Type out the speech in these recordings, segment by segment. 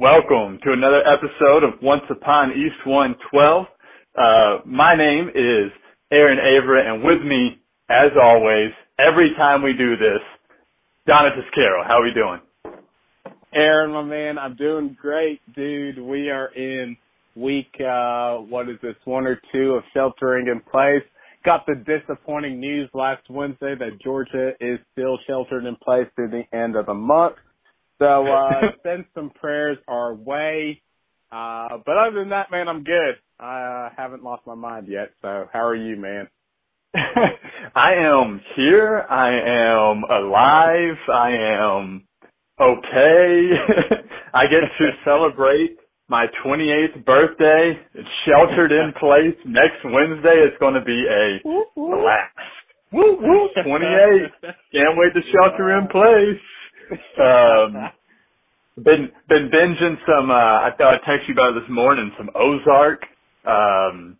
Welcome to another episode of Once Upon East 112. Uh, my name is Aaron Averitt, and with me, as always, every time we do this, Donatus Carroll. How are we doing? Aaron, my man, I'm doing great, dude. We are in week, uh, what is this, one or two of sheltering in place. Got the disappointing news last Wednesday that Georgia is still sheltered in place through the end of the month. So, uh, send some prayers our way. Uh, but other than that, man, I'm good. I uh, haven't lost my mind yet. So how are you, man? I am here. I am alive. I am okay. I get to celebrate my 28th birthday. It's sheltered in place. Next Wednesday it's going to be a blast. Woo woo, 28. Can't wait to shelter in place. Um, been been binging some. Uh, I thought I'd text you about it this morning. Some Ozark. Um,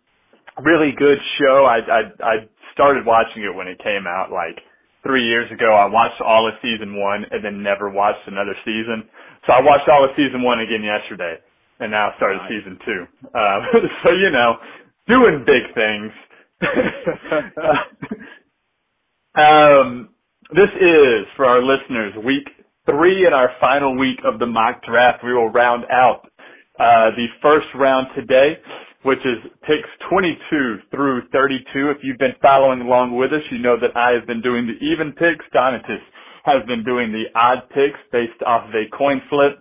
really good show. I I I started watching it when it came out like three years ago. I watched all of season one and then never watched another season. So I watched all of season one again yesterday, and now started nice. season two. Um, so you know, doing big things. um, this is for our listeners week three in our final week of the mock draft. We will round out uh, the first round today, which is picks 22 through 32. If you've been following along with us, you know that I have been doing the even picks. Donatus has been doing the odd picks based off of a coin flip.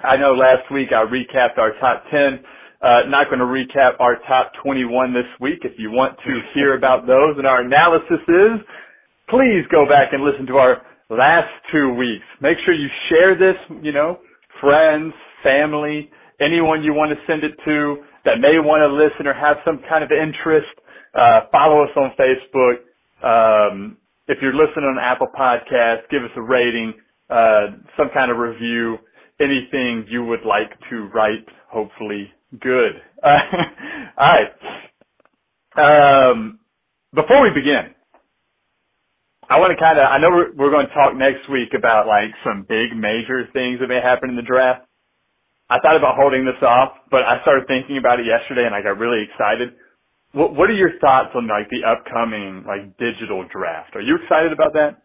I know last week I recapped our top 10. Uh, not going to recap our top 21 this week. If you want to hear about those and our analysis is, please go back and listen to our last two weeks. Make sure you share this, you know, friends, family, anyone you want to send it to that may want to listen or have some kind of interest. Uh, follow us on Facebook. Um, if you're listening on Apple Podcast, give us a rating, uh, some kind of review, anything you would like to write, hopefully good. Uh, all right. Um, before we begin, I want to kind of, I know we're, we're going to talk next week about like some big major things that may happen in the draft. I thought about holding this off, but I started thinking about it yesterday and I got really excited. What, what are your thoughts on like the upcoming like digital draft? Are you excited about that?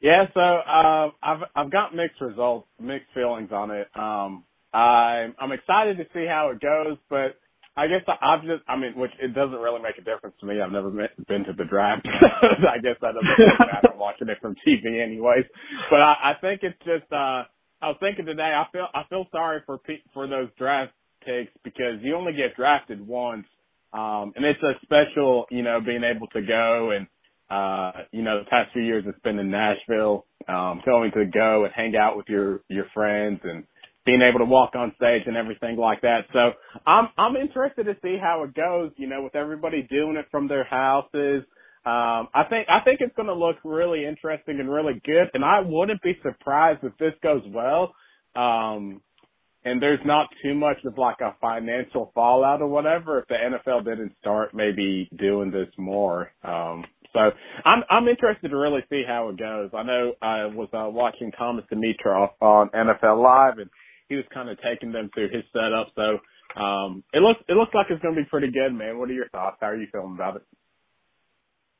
Yeah, so uh, I've I've got mixed results, mixed feelings on it. Um, I'm I'm excited to see how it goes, but I guess I've just, I mean, which it doesn't really make a difference to me. I've never been to the draft. I guess that doesn't really matter. I'm watching it from TV anyways. But I, I think it's just, uh, I was thinking today, I feel, I feel sorry for, for those draft picks because you only get drafted once. Um, and it's a special, you know, being able to go and, uh, you know, the past few years it's been in Nashville, um, going to go and hang out with your, your friends and, being able to walk on stage and everything like that. So I'm I'm interested to see how it goes. You know, with everybody doing it from their houses. Um, I think I think it's going to look really interesting and really good. And I wouldn't be surprised if this goes well. Um, and there's not too much of like a financial fallout or whatever if the NFL didn't start maybe doing this more. Um, so I'm I'm interested to really see how it goes. I know I was uh, watching Thomas Dimitroff on NFL Live and he was kind of taking them through his setup. So um, it looks it looks like it's going to be pretty good, man. What are your thoughts? How are you feeling about it?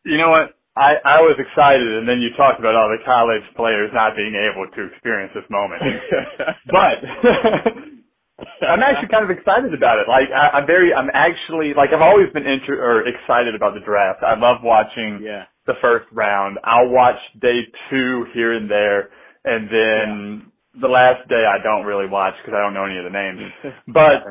You know what? I, I was excited, and then you talked about all the college players not being able to experience this moment. but I'm actually kind of excited about it. Like I, I'm very, I'm actually like I've always been inter- or excited about the draft. I love watching yeah. the first round. I'll watch day two here and there, and then the last day I don't really watch because I don't know any of the names. But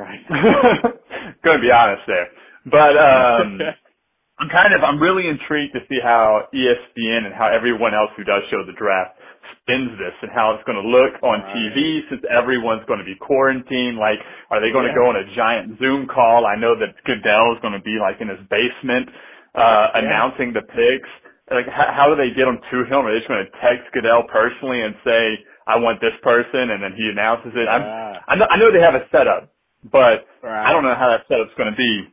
gonna be honest there. But um I'm kind of I'm really intrigued to see how ESPN and how everyone else who does show the draft spins this and how it's going to look on right. TV since everyone's going to be quarantined. Like, are they going yeah. to go on a giant Zoom call? I know that Goodell is going to be like in his basement uh yeah. announcing the picks. Like, how, how do they get them to him? Are they just going to text Goodell personally and say? I want this person, and then he announces it. I'm, I know, I know they have a setup, but right. I don't know how that setup's going to be.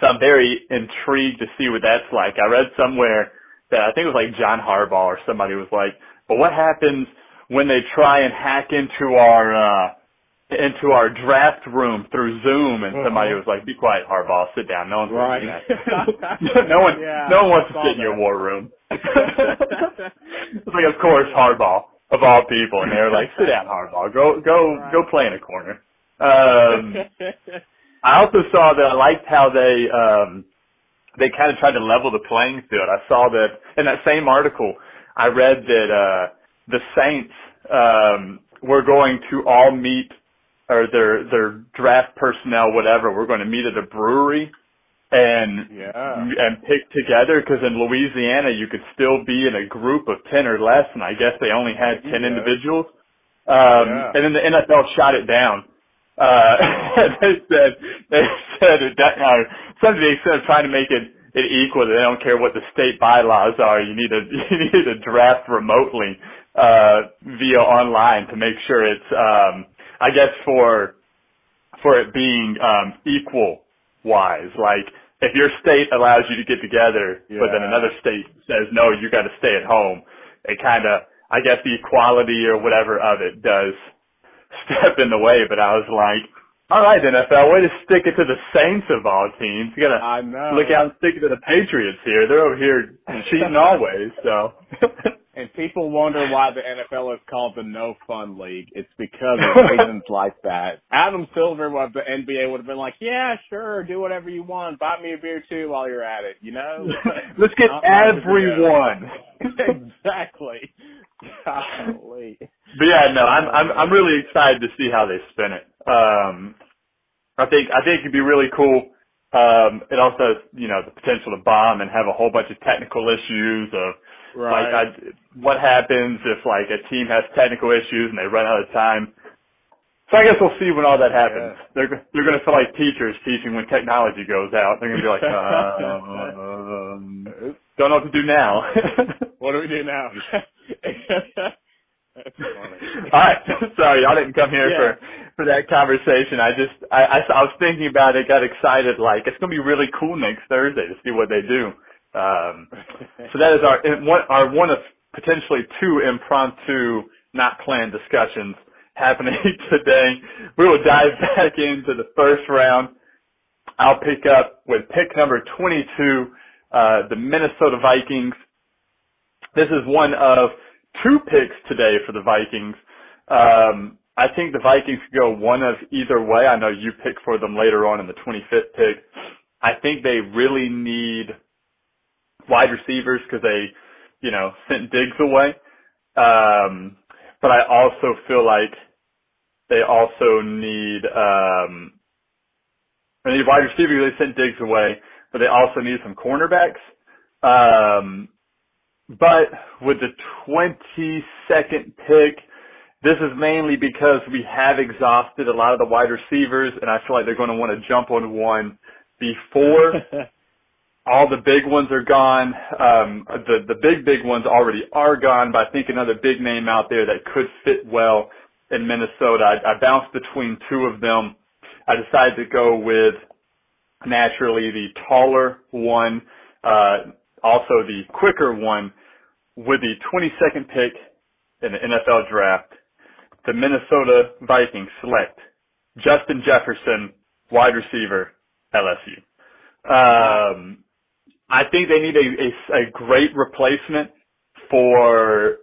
So I'm very intrigued to see what that's like. I read somewhere that I think it was like John Harbaugh or somebody was like, "But what happens when they try and hack into our uh, into our draft room through Zoom, and somebody was like, "Be quiet, Harbaugh. Sit down. No one's Right. that." no one, Yeah, no one wants to sit in your war room. it's like, of course, Harbaugh of all people, and they were like, "Sit down, Harbaugh. Go, go, Right. go play in a corner." Um, I also saw that I liked how they um they kind of tried to level the playing field. I saw that in that same article. I read that uh the Saints um were going to all meet or their their draft personnel whatever we're going to meet at a brewery and yeah. and pick together because in Louisiana you could still be in a group of 10 or less and I guess they only had 10 Yeah. individuals um Yeah. and then the NFL shot it down uh they said they said it uh, something they said trying to make it it equal they don't care what the state bylaws are you need to you need to draft remotely uh via online to make sure it's um I guess for for it being um equal wise like if your state allows you to get together but then another state says no you got to stay at home it kind of I guess the equality or whatever of it does step in the way but I was like all right NFL way to stick it to the Saints of all teams. You got to I know. look out and stick it to the Patriots here. They're over here cheating always so And people wonder why the NFL is called the No Fun League. It's because of reasons like that. Adam Silver of the NBA would have been like, "Yeah, sure, do whatever you want. Buy me a beer too while you're at it." You know? let's get Not- not to do everyone exactly. Golly. But yeah, no, I'm I'm I'm really excited to see how they spin it. Um, I think I think it'd be really cool. Um, it also has, you know, the potential to bomb and have a whole bunch of technical issues of like Right. I, what happens if like a team has technical issues and they run out of time. So I guess we'll see when all that happens. Yeah. They're they're going to feel like teachers teaching when technology goes out. They're going to be like, um, don't know what to do now. what do we do now? All right. Sorry, y'all didn't come here Yeah. for for that conversation. I just I, I I was thinking about it, got excited. Like it's gonna be really cool next Thursday to see what they do. Um, so that is our one our one of potentially two impromptu, not planned discussions happening today. We will dive back into the first round. I'll pick up with pick number 22, uh, the Minnesota Vikings. This is one of two picks today for the Vikings. Um, I think the Vikings could go one of either way. I know you pick for them later on in the 25th pick. I think they really need wide receivers because they, you know, sent Diggs away. Um, but I also feel like they also need, um, they need wide receivers. They sent Diggs away, but they also need some cornerbacks. Um, but with the 22nd pick, this is mainly because we have exhausted a lot of the wide receivers, and I feel like they're going to want to jump on one before all the big ones are gone. Um, the the big big ones already are gone, but I think another big name out there that could fit well in Minnesota. I, I bounced between two of them. I decided to go with naturally the taller one, uh, also the quicker one, with the 22nd pick in the NFL draft. The Minnesota Vikings select Justin Jefferson, wide receiver, LSU. Um, I think they need a, a, a great replacement for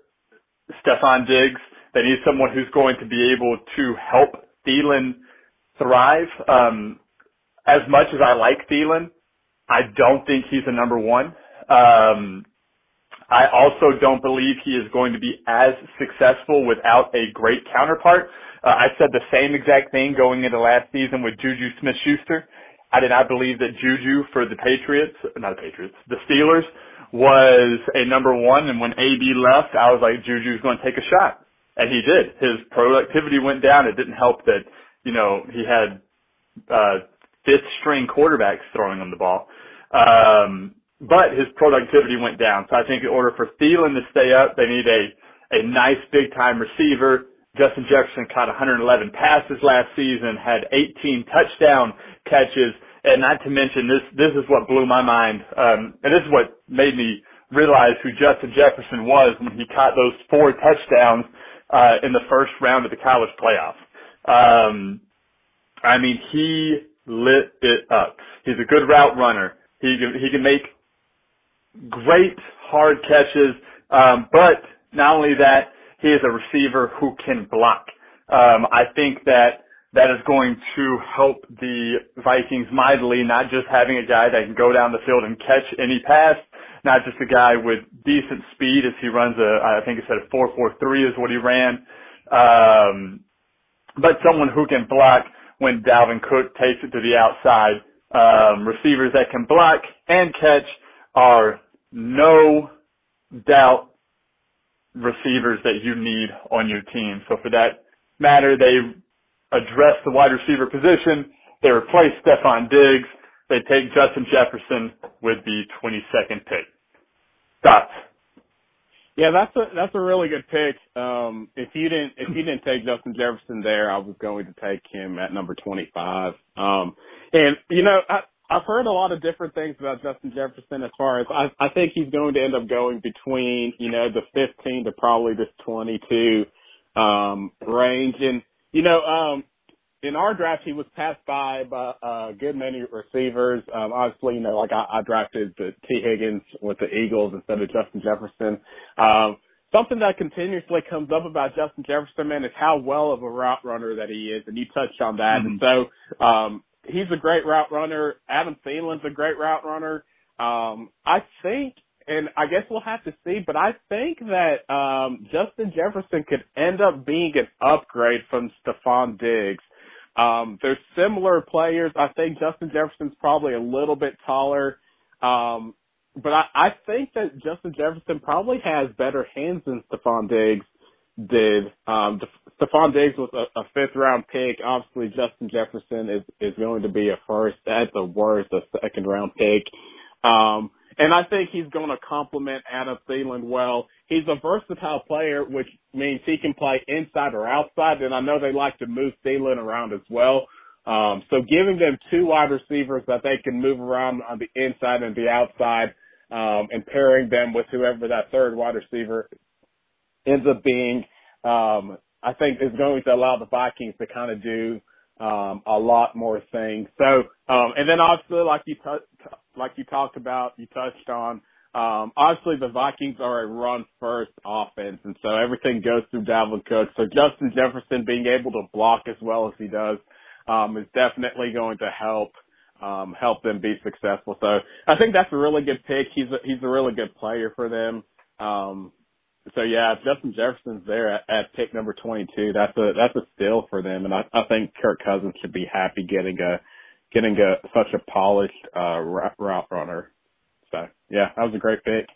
Stefon Diggs. They need someone who's going to be able to help Thielen thrive. Um, as much as I like Thielen, I don't think he's a number one. Um, I also don't believe he is going to be as successful without a great counterpart. Uh, I said the same exact thing going into last season with Juju Smith-Schuster. I did not believe that Juju for the Patriots, not the Patriots, the Steelers was a number one. And when AB left, I was like, Juju's going to take a shot. And he did. His productivity went down. It didn't help that, you know, he had, uh, fifth string quarterbacks throwing him the ball. Um, but his productivity went down. So I think in order for Thielen to stay up, they need a, a nice big time receiver. Justin Jefferson caught 111 passes last season, had 18 touchdown catches, and not to mention this, this is what blew my mind. Um, and this is what made me realize who Justin Jefferson was when he caught those four touchdowns, uh, in the first round of the college playoffs. Um, I mean, he lit it up. He's a good route runner. He can, he can make great hard catches. Um, but not only that, he is a receiver who can block. Um, I think that that is going to help the Vikings mightily, not just having a guy that can go down the field and catch any pass, not just a guy with decent speed as he runs a, I think he said a 4.43 is what he ran, um, but someone who can block when Dalvin Cook takes it to the outside. Um, receivers that can block and catch are no doubt receivers that you need on your team. So for that matter, they address the wide receiver position. They replace Stefon Diggs. They take Justin Jefferson with the 22nd pick. Thoughts? Yeah, that's a that's a really good pick. Um, if you didn't if you didn't take Justin Jefferson there, I was going to take him at number 25. Um, and you know, I, I've heard a lot of different things about Justin Jefferson as far as I, I think he's going to end up going between, you know, the 15 to probably this 22, um, range. And, you know, um, in our draft, he was passed by by a good many receivers. Um, obviously, you know, like I, I drafted the Tee Higgins with the Eagles instead of Justin Jefferson. Um, something that continuously comes up about Justin Jefferson, man, is how well of a route runner that he is, and you touched on that. Mm-hmm. And so, um, he's a great route runner. Adam Thielen's a great route runner. Um, I think, and I guess we'll have to see, but I think that um, Justin Jefferson could end up being an upgrade from Stefon Diggs. Um, they're similar players. I think Justin Jefferson's probably a little bit taller. Um, but I, I think that Justin Jefferson probably has better hands than Stefon Diggs did. Um, Stefon Diggs was a, a fifth round pick. Obviously, Justin Jefferson is, is going to be a first, at the worst, a second round pick. Um, and I think he's going to complement Adam Thielen well. He's a versatile player, which means he can play inside or outside. And I know they like to move Thielen around as well. Um, so giving them two wide receivers that they can move around on the inside and the outside, um, and pairing them with whoever that third wide receiver ends up being, um, I think is going to allow the Vikings to kind of do um, a lot more things. So, um, and then obviously, like you t- like you talked about, you touched on. Um, obviously, the Vikings are a run first offense, and so everything goes through Dalvin Cook. So Justin Jefferson being able to block as well as he does um, is definitely going to help um, help them be successful. So I think that's a really good pick. He's a, he's a really good player for them. Um, so yeah, if Justin Jefferson's there at, at pick number 22, that's a that's a steal for them, and I, I think Kirk Cousins should be happy getting a getting a such a polished uh, route runner. So yeah, that was a great pick.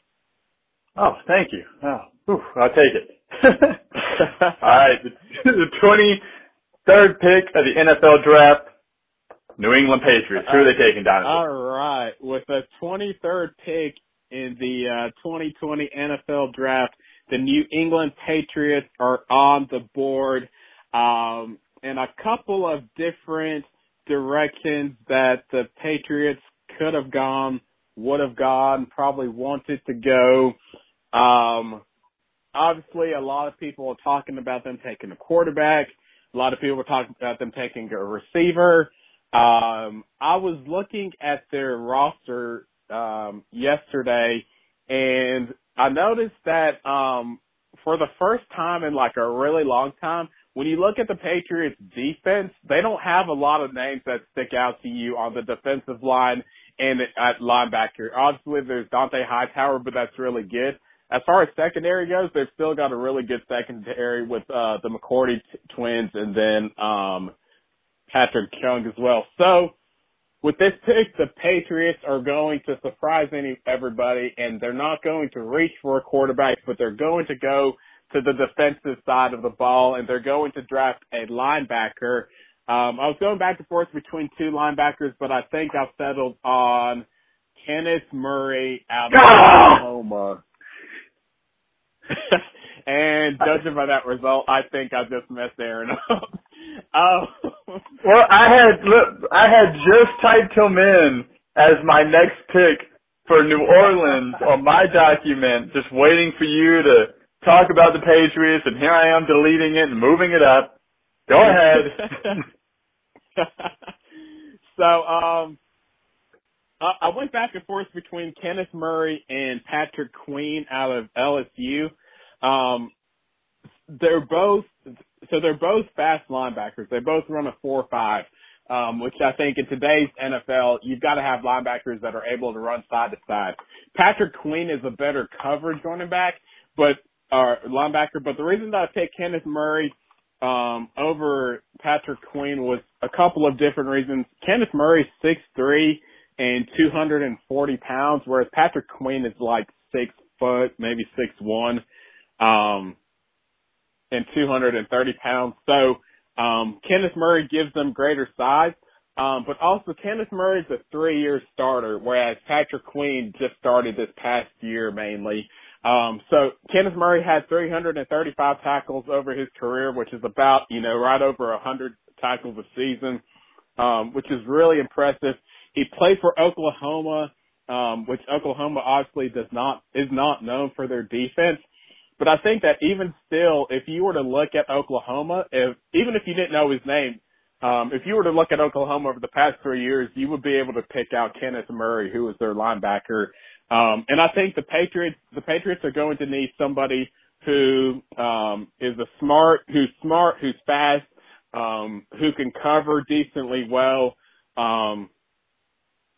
Oh, thank you. Oh, whew, I'll take it. All right, the, the 23rd pick of the NFL draft, New England Patriots. Who are they taking, Donovan? All right, with the 23rd pick in the uh, 2020 NFL draft, the New England Patriots are on the board, um, and a couple of different directions that the Patriots could have gone, would have gone, probably wanted to go. Um, obviously, a lot of people are talking about them taking a quarterback. A lot of people are talking about them taking a receiver. Um, I was looking at their roster um, yesterday, and I noticed that um, for the first time in like a really long time, when you look at the Patriots defense, they don't have a lot of names that stick out to you on the defensive line and at linebacker. Obviously, there's Dont'a Hightower, but that's really good. As far as secondary goes, they've still got a really good secondary with uh, the McCourty t- twins and then um, Patrick Chung as well. So with this pick, the Patriots are going to surprise any everybody, and they're not going to reach for a quarterback, but they're going to go to the defensive side of the ball, and they're going to draft a linebacker. Um, I was going back and forth between two linebackers, but I think I've settled on Kenneth Murray out of Oklahoma. and judging by that result, I think I just messed Aaron up. Oh. well, I had look, I had just typed him in as my next pick for New Orleans on my document, just waiting for you to talk about the Patriots, and here I am deleting it and moving it up. Go ahead. so, um, I, I went back and forth between Kenneth Murray and Patrick Queen out of LSU. Um, they're both so they're both fast linebackers. They both run a four five, um, which I think in today's NFL you've got to have linebackers that are able to run side to side. Patrick Queen is a better coverage running back, but uh, linebacker. But the reason that I picked Kenneth Murray um, over Patrick Queen was a couple of different reasons. Kenneth Murray's six three and 240 pounds, whereas Patrick Queen is like six foot, maybe six one. Um, and 230 pounds. So um, Kenneth Murray gives them greater size. Um, but also Kenneth Murray is a three-year starter, whereas Patrick Queen just started this past year mainly. Um, so Kenneth Murray had 335 tackles over his career, which is about, you know, right over 100 tackles a season, um, which is really impressive. He played for Oklahoma, um, which Oklahoma obviously does not, is not known for their defense. But I think that even still, if you were to look at Oklahoma, if even if you didn't know his name, um, if you were to look at Oklahoma over the past three years, you would be able to pick out Kenneth Murray, who was their linebacker. Um, and I think the Patriots, the Patriots are going to need somebody who um, is a smart, who's smart, who's fast, um, who can cover decently well. Um,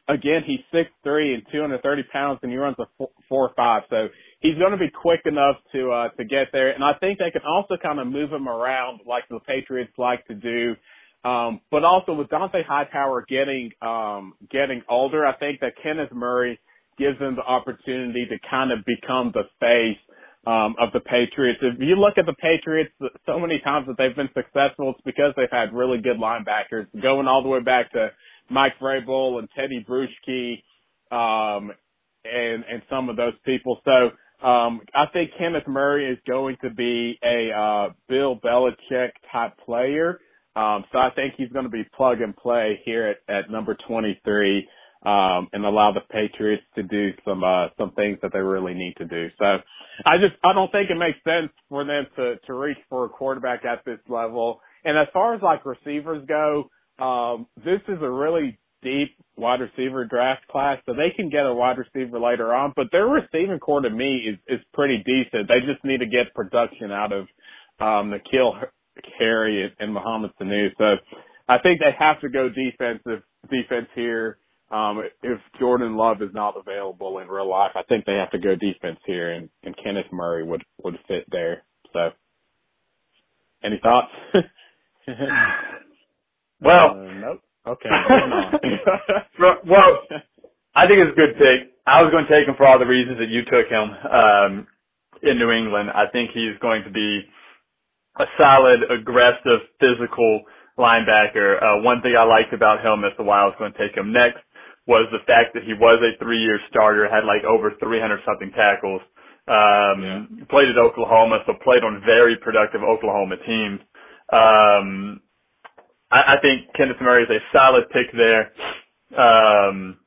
again, he's six three and 230 pounds, and he runs a four, four five. So he's going to be quick enough to uh, to get there, and I think they can also kind of move him around like the Patriots like to do. Um, but also with Dont'a Hightower getting um, getting older, I think that Kenneth Murray gives them the opportunity to kind of become the face um, of the Patriots. If you look at the Patriots, so many times that they've been successful, it's because they've had really good linebackers, going all the way back to Mike Vrabel and Teddy Bruschi, um, and and some of those people. So um, I think Kenneth Murray is going to be a uh, Bill Belichick type player. Um, so I think he's going to be plug and play here at, at number 23 um, and allow the Patriots to do some uh, some things that they really need to do. So I just I don't think it makes sense for them to to reach for a quarterback at this level. And as far as like receivers go, um, this is a really deep wide receiver draft class, so they can get a wide receiver later on. But their receiving corps to me is is pretty decent. They just need to get production out of um, N'Keal Harry and Mohamed Sanu. So I think they have to go defensive defense here. Um, if Jordan Love is not available in real life, I think they have to go defense here, and, and Kenneth Murray would would fit there. So, any thoughts? well, uh, nope. Okay. well, I think it's a good pick. I was going to take him for all the reasons that you took him um, in New England. I think he's going to be a solid, aggressive, physical linebacker. Uh, one thing I liked about him as to why I was going to take him next was the fact that he was a three-year starter, had like over 300 something tackles. Um, yeah. played at Oklahoma, so played on very productive Oklahoma teams. Um, I, I think Kenneth Murray is a solid pick there. Um,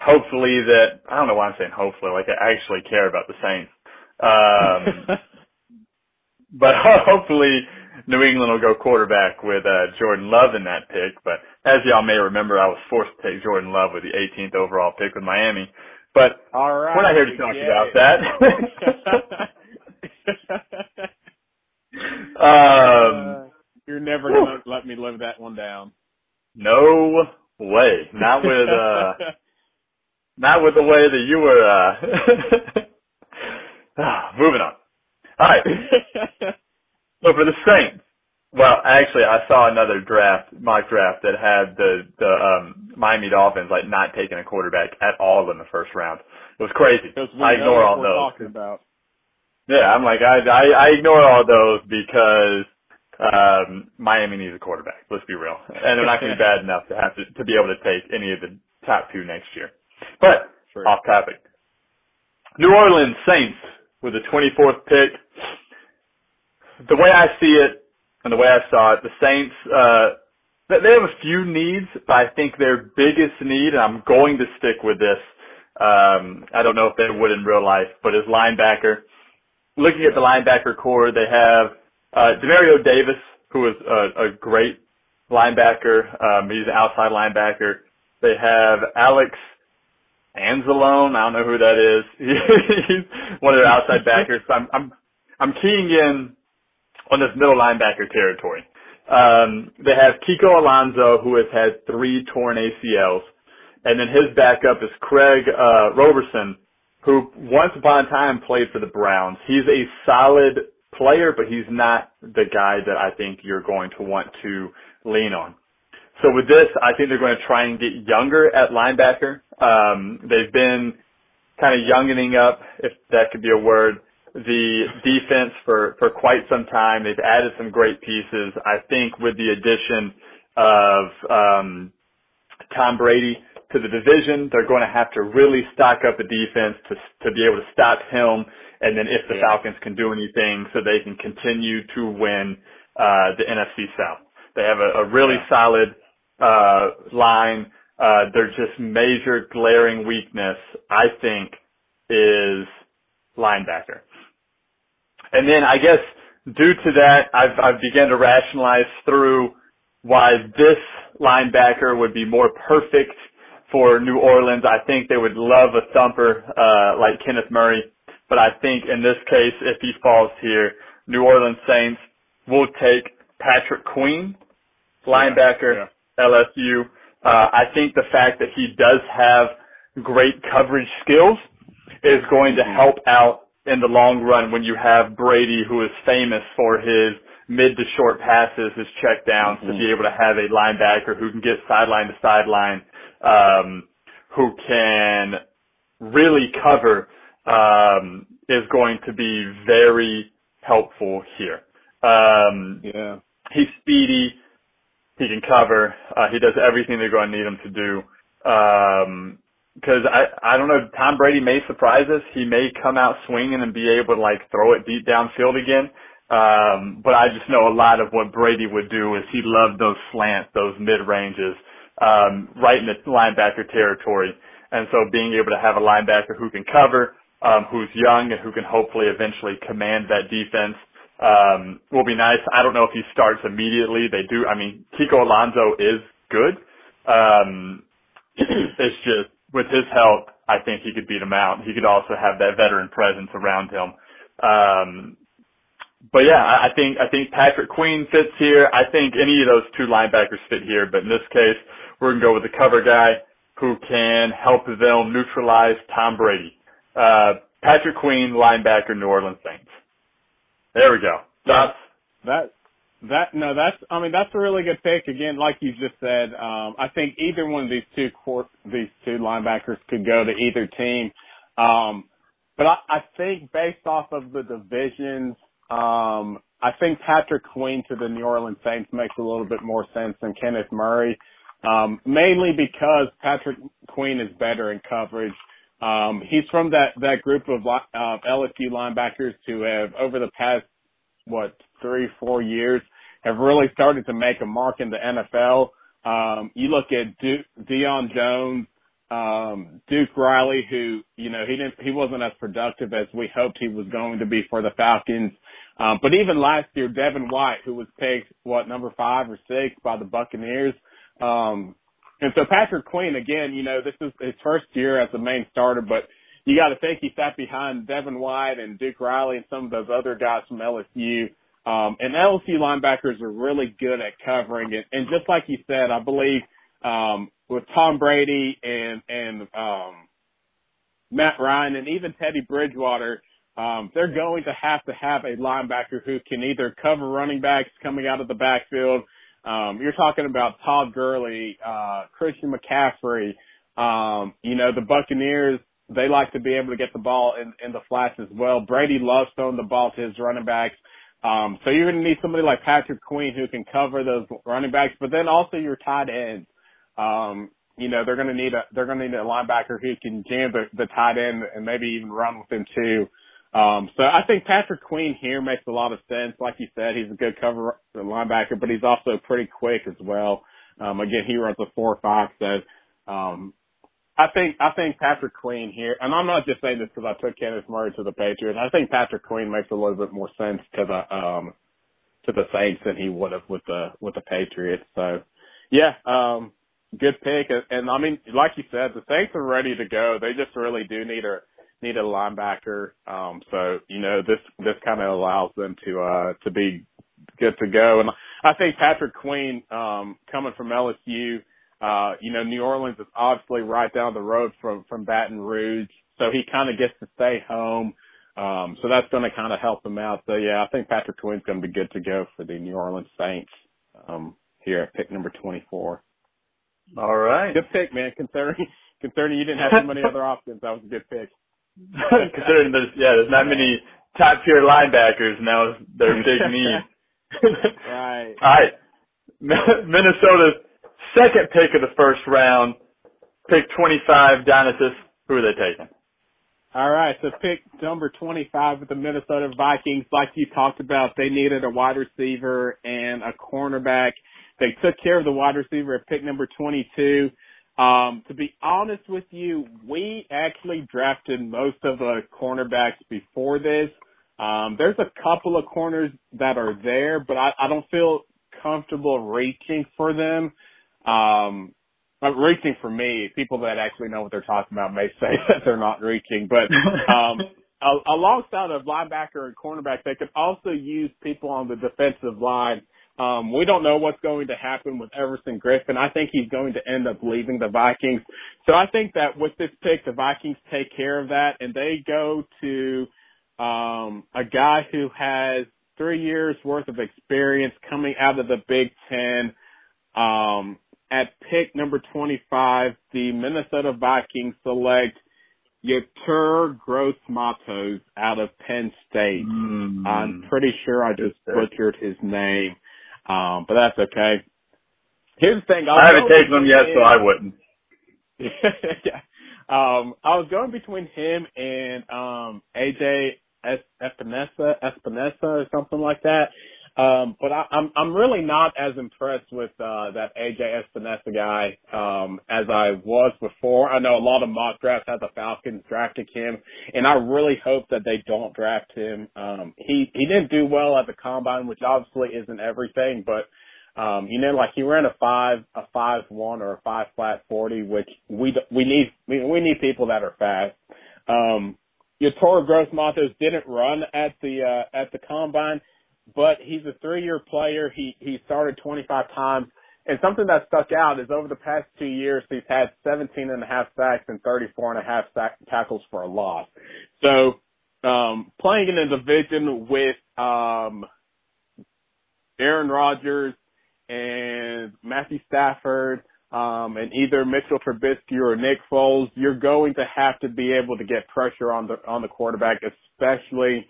hopefully that I don't know why I'm saying hopefully, like I actually care about the Saints. Um, but hopefully New England will go quarterback with uh, Jordan Love in that pick. But as y'all may remember, I was forced to take Jordan Love with the 18th overall pick with Miami. But All right, we're not here to talk yeah. about that. um, you're never gonna let me live that one down. No way. Not with uh not with the way that you were uh moving on. All right. so for the Saints, well, actually, I saw another draft, mock draft that had the the um Miami Dolphins like not taking a quarterback at all in the first round. It was crazy. I ignore all those. Yeah, I'm like I, I I ignore all those because um, Miami needs a quarterback. Let's be real, and they're not going to be bad enough to have to to be able to take any of the top two next year. But sure. off topic, New Orleans Saints with the 24th pick. The way I see it, and the way I saw it, the Saints uh, they have a few needs, but I think their biggest need, and I'm going to stick with this. Um, I don't know if they would in real life, but as linebacker, looking at the linebacker corps, they have uh, Demario Davis, who is a, a great linebacker. Um, he's an outside linebacker. They have Alex Anzalone. I don't know who that is. he's one of their outside backers. So I'm, I'm, I'm keying in on this middle linebacker territory. Um, they have Kiko Alonso, who has had three torn ACLs, and then his backup is Craig uh, Robertson, who once upon a time played for the Browns. He's a solid player, but he's not the guy that I think you're going to want to lean on. So with this, I think they're going to try and get younger at linebacker. Um, they've been kind of youngening up, if that could be a word, the defense for, for quite some time. They've added some great pieces. I think with the addition of um, Tom Brady to the division, they're going to have to really stock up the defense to to be able to stop him. And then if the yeah. Falcons can do anything, so they can continue to win uh, the NFC South. They have a, a really yeah. solid uh, line. Uh, their just major glaring weakness, I think, is linebacker. And then I guess due to that, I've, I've begun to rationalize through why this linebacker would be more perfect for New Orleans. I think they would love a thumper, uh, like Kenneth Murray. But I think in this case, if he falls here, New Orleans Saints will take Patrick Queen, linebacker, yeah, yeah. LSU. Uh, I think the fact that he does have great coverage skills is going to mm-hmm. help out in the long run when you have Brady, who is famous for his mid to short passes, his check downs, mm-hmm. to be able to have a linebacker who can get sideline to sideline, um, who can really cover, um, is going to be very helpful here. Um, yeah. He's speedy. He can cover. Uh, he does everything they're going to need him to do. Um, because I I don't know Tom Brady may surprise us. He may come out swinging and be able to like throw it deep downfield again. Um, but I just know a lot of what Brady would do is he loved those slants, those mid ranges, um, right in the linebacker territory. And so being able to have a linebacker who can cover, um, who's young and who can hopefully eventually command that defense, um, will be nice. I don't know if he starts immediately. They do. I mean, Kiko Alonso is good. Um, it's just with his help, I think he could beat him out. He could also have that veteran presence around him. Um, but yeah, I think I think Patrick Queen fits here. I think any of those two linebackers fit here, but in this case, we're gonna go with the cover guy who can help them neutralize Tom Brady. Uh, Patrick Queen, linebacker, New Orleans Saints. There we go. That's that that no, that's I mean that's a really good pick. Again, like you just said, um, I think either one of these two court these two linebackers could go to either team. Um, but I, I think based off of the divisions, um, I think Patrick Queen to the New Orleans Saints makes a little bit more sense than Kenneth Murray. Um, mainly because Patrick Queen is better in coverage. Um, he's from that, that group of uh, LSU linebackers who have over the past, what, three, four years have really started to make a mark in the NFL. Um, you look at Duke, Deion Jones, um, Duke Riley, who, you know, he didn't, he wasn't as productive as we hoped he was going to be for the Falcons. Um, but even last year, Devin White, who was picked, what, number five or six by the Buccaneers. Um, and so Patrick Queen, again, you know, this is his first year as the main starter, but you got to think he sat behind Devin White and Duke Riley and some of those other guys from LSU um, and LSU linebackers are really good at covering it. And just like you said, I believe um, with Tom Brady and and um, Matt Ryan and even Teddy Bridgewater, um, they're going to have to have a linebacker who can either cover running backs coming out of the backfield. Um, you're talking about Todd Gurley, uh, Christian McCaffrey. Um, you know, the Buccaneers, they like to be able to get the ball in, in the flats as well. Brady loves throwing the ball to his running backs. Um, so you're going to need somebody like Patrick Queen who can cover those running backs, but then also your tight ends. Um, you know, they're going to need a, they're going to need a linebacker who can jam the, the tight end and maybe even run with them too. Um, so I think Patrick Queen here makes a lot of sense. Like you said, he's a good cover linebacker, but he's also pretty quick as well. Um, again, he runs a four five, so, um, I think I think Patrick Queen here, and I'm not just saying this because I took Kenneth Murray to the Patriots. I think Patrick Queen makes a little bit more sense to the um to to the Saints than he would have with the with the Patriots. So, yeah, um, good pick. And, and I mean, like you said, the Saints are ready to go. They just really do need a need a linebacker. Um, so you know, this this kind of allows them to uh to be good to go. And I think Patrick Queen, um, coming from LSU, uh, you know, New Orleans is obviously right down the road from from Baton Rouge, so he kind of gets to stay home. Um, so that's going to kind of help him out. So yeah, I think Patrick Queen's going to be good to go for the New Orleans Saints um, here at pick number 24. All right, good pick, man. Concerning concerning you didn't have too many other options, that was a good pick. considering there's yeah, there's not many top tier linebackers, and that was their big need. right. All right, Minnesota's second pick of the first round, pick 25, Dionysus. Who are they taking? All right, so pick number 25 with the Minnesota Vikings. Like you talked about, they needed a wide receiver and a cornerback. They took care of the wide receiver at pick number 22. Um, to be honest with you, we actually drafted most of the cornerbacks before this. Um, there's a couple of corners that are there, but I, I don't feel comfortable reaching for them. Um, but reaching for me, people that actually know what they're talking about may say that they're not reaching, but um, alongside of linebacker and cornerback, they could also use people on the defensive line. Um, we don't know what's going to happen with Everson Griffen. I think he's going to end up leaving the Vikings. So I think that with this pick, the Vikings take care of that and they go to um, a guy who has three years worth of experience coming out of the Big Ten. Um, at pick number 25, the Minnesota Vikings select Yetur Gross Matos out of Penn State. Mm. I'm pretty sure I just butchered his name, um, but that's okay. Here's the thing. I, I haven't taken him yet, so I wouldn't. yeah. Um, I was going between him and um, AJ Epenesa, Epenesa or something like that. Um, but I, I'm I'm really not as impressed with uh, that AJ Epenesa guy um, as I was before. I know a lot of mock drafts had the Falcons drafting him, and I really hope that they don't draft him. Um, he he didn't do well at the combine, which obviously isn't everything, but um, you know, like he ran a five a five one or a five flat forty, which we we need we, we need people that are fast. Um, Yetur Gross Matos didn't run at the uh, at the combine but he's a three-year player. He he started 25 times, and something that stuck out is over the past two years he's had 17 and a half sacks and 34 and a half sack tackles for a loss. So um, playing in a division with um, Aaron Rodgers and Matthew Stafford um, and either Mitchell Trubisky or Nick Foles, you're going to have to be able to get pressure on the on the quarterback, especially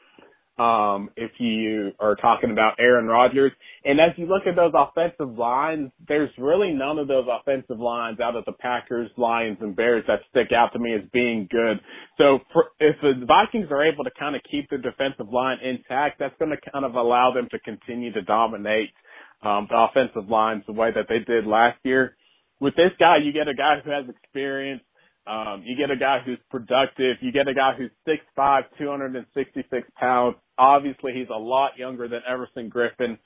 um, if you are talking about Aaron Rodgers. And as you look at those offensive lines, there's really none of those offensive lines out of the Packers, Lions, and Bears that stick out to me as being good. So for, if the Vikings are able to kind of keep the defensive line intact, that's going to kind of allow them to continue to dominate um, the offensive lines the way that they did last year. With this guy, you get a guy who has experience um, you get a guy who's productive. You get a guy who's 6'5", 266 pounds. Obviously, he's a lot younger than Everson Griffen.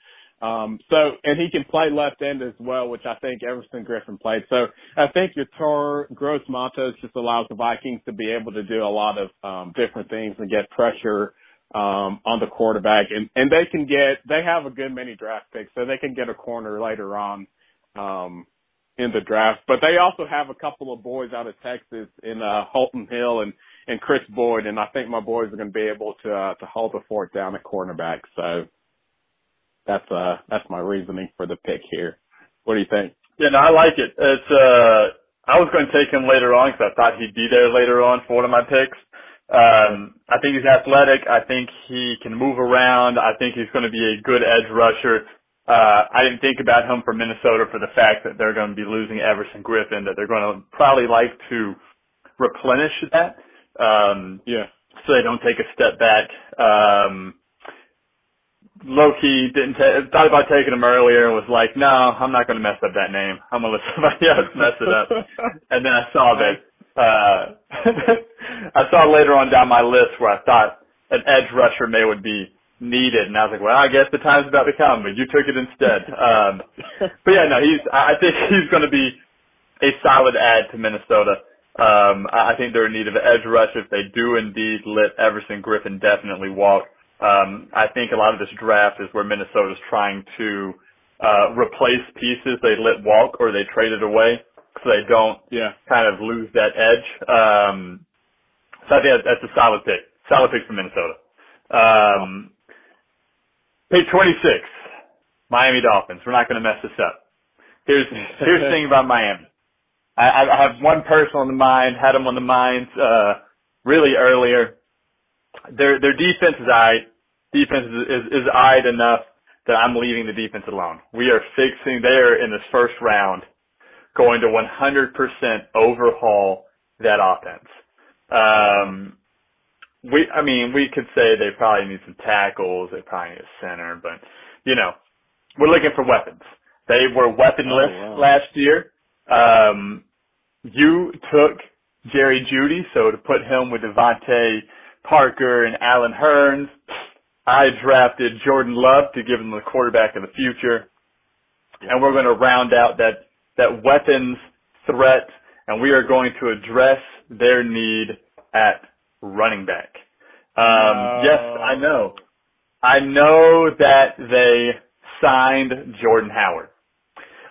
Um, so, and he can play left end as well, which I think Everson Griffen played. So I think Yetur Gross Matos just allows the Vikings to be able to do a lot of, um, different things and get pressure, um, on the quarterback. And, and they can get, they have a good many draft picks, so they can get a corner later on. Um, in the draft. But they also have a couple of boys out of Texas in uh, Holton Hill and and Kris Boyd, and I think my boys are going to be able to uh, to hold the fort down at cornerback. So that's uh that's my reasoning for the pick here. What do you think? Yeah, no, I like it. It's uh I was going to take him later on because I thought he'd be there later on for one of my picks. Um, I think he's athletic. I think he can move around. I think he's going to be a good edge rusher. Uh, I didn't think about him for Minnesota for the fact that they're going to be losing Everson Griffen, that they're going to probably like to replenish that. Um, yeah. So they don't take a step back. Um, Loki didn't ta- thought about taking him earlier and was like, no, I'm not going to mess up that name. I'm going to let somebody else mess it up. and then I saw that, uh, I saw later on down my list where I thought an edge rusher may would be needed. And I was like, well, I guess the time's about to come, but you took it instead. Um, but yeah, no, he's, I think he's going to be a solid add to Minnesota. Um, I think they're in need of an edge rush if they do indeed let Everson Griffen definitely walk. Um, I think a lot of this draft is where Minnesota's trying to uh, replace pieces they let walk or they traded away so they don't yeah. kind of lose that edge. Um, so I think that's a solid pick. Solid pick for Minnesota. Um, Page 26, Miami Dolphins. We're not going to mess this up. Here's here's the thing about Miami. I, I have one person on the mind, had them on the mind uh, really earlier. Their their defense is eyed. Defense is, is is eyed enough that I'm leaving the defense alone. We are fixing. there in this first round going to 100% overhaul that offense. Um, we, I mean, we could say they probably need some tackles, they probably need a center, but you know, we're looking for weapons. They were weaponless oh, wow. last year. Um, you took Jerry Jeudy, so to put him with DeVante Parker and Allen Hurns, I drafted Jordan Love to give him the quarterback of the future, and we're going to round out that that weapons threat, and we are going to address their need at running back. Um, yes, I know. I know that they signed Jordan Howard.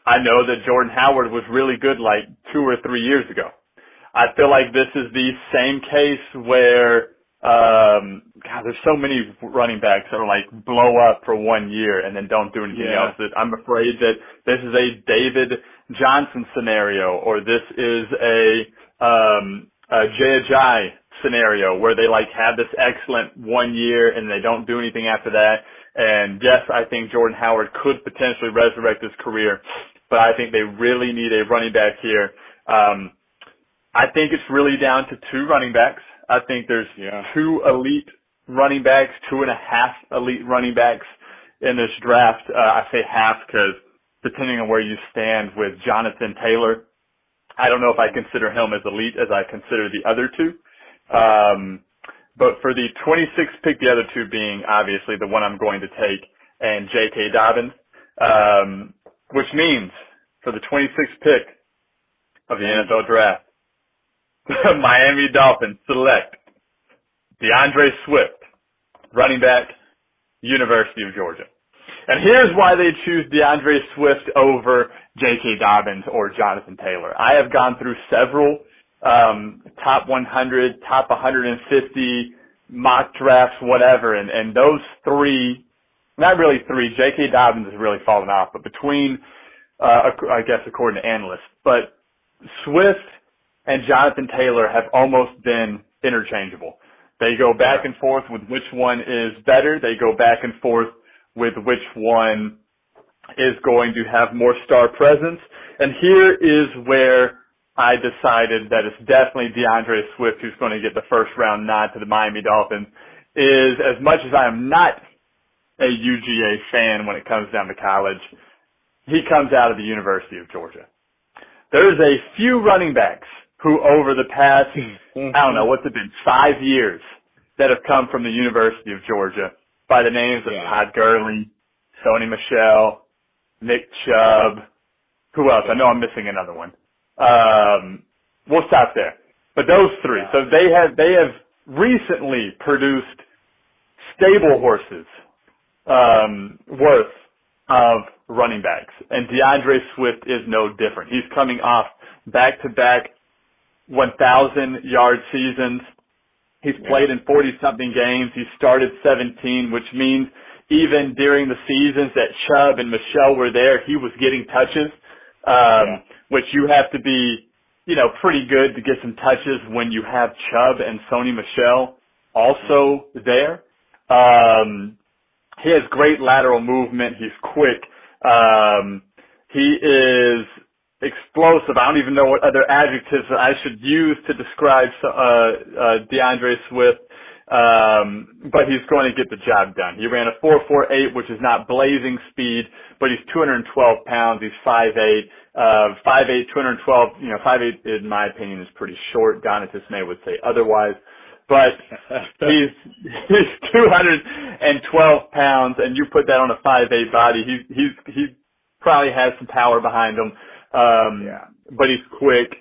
I know that Jordan Howard was really good like two or three years ago. I feel like this is the same case where um God, there's so many running backs that are like blow up for one year and then don't do anything Yeah. else. That I'm afraid that this is a David Johnson scenario or this is a um a Jay Ajayi scenario where they like have this excellent one year and they don't do anything after that. And yes, I think Jordan Howard could potentially resurrect his career, but I think they really need a running back here. Um, I think it's really down to two running backs. I think there's Yeah. two elite running backs, two and a half elite running backs in this draft. Uh, I say half because depending on where you stand with Jonathan Taylor, I don't know if I consider him as elite as I consider the other two. Um, but for the 26th pick, the other two being obviously the one I'm going to take and J.K. Dobbins, um, which means for the 26th pick of the NFL draft, the Miami Dolphins select DeAndre Swift, running back, University of Georgia. And here's why they choose DeAndre Swift over J.K. Dobbins or Jonathan Taylor. I have gone through several um, top 100, top 150 mock drafts, whatever, and, and those three, not really three, J.K. Dobbins has really fallen off, but between, uh, I guess according to analysts, but Swift and Jonathan Taylor have almost been interchangeable. They go back and forth with which one is better. They go back and forth with which one is going to have more star presence. And here is where I decided that it's definitely DeAndre Swift who's going to get the first round nod to the Miami Dolphins. Is as much as I am not a UGA fan when it comes down to college, he comes out of the University of Georgia. There's a few running backs who over the past, I don't know, what's it been, five years that have come from the University of Georgia by the names of Yeah. Todd Gurley, Sony Michel, Nick Chubb, who else? I know I'm missing another one. Um, we'll stop there. But those three. So they have, they have recently produced stable horses, um, worth of running backs. And DeAndre Swift is no different. He's coming off back to back 1,000 yard seasons. He's Yeah. played in 40 something games. He started 17, which means even during the seasons that Chubb and Michel were there, he was getting touches, um, Yeah. which you have to be, you know, pretty good to get some touches when you have Chubb and Sony Michel also there. Um, he has great lateral movement. He's quick. Um, he is explosive. I don't even know what other adjectives I should use to describe uh, uh, DeAndre Swift. Um, but he's going to get the job done. He ran a 4.48, which is not blazing speed, but he's 212 pounds. He's 5'8", uh, 5'8", 212. You know, 5'8", in my opinion, is pretty short. Donatus May would say otherwise, but he's he's 212 pounds, and you put that on a five eight body, he's he's he probably has some power behind him. Um, Yeah. but he's quick,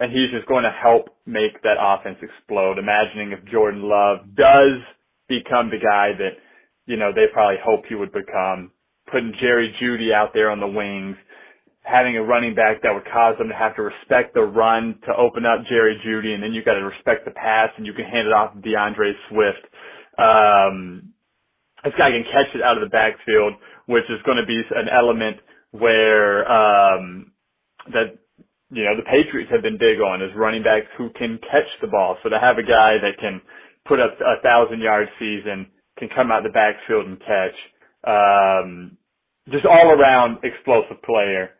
and he's just going to help make that offense explode. Imagining if Jordan Love does become the guy that you know they probably hoped he would become, putting Jerry Jeudy out there on the wings, having a running back that would cause them to have to respect the run to open up Jerry Jeudy, and then you've got to respect the pass, and you can hand it off to DeAndre Swift. Um, this guy can catch it out of the backfield, which is going to be an element where um, that you know the Patriots have been big on is running backs who can catch the ball. So to have a guy that can put up a thousand yard season, can come out the backfield and catch, um, just all around explosive player.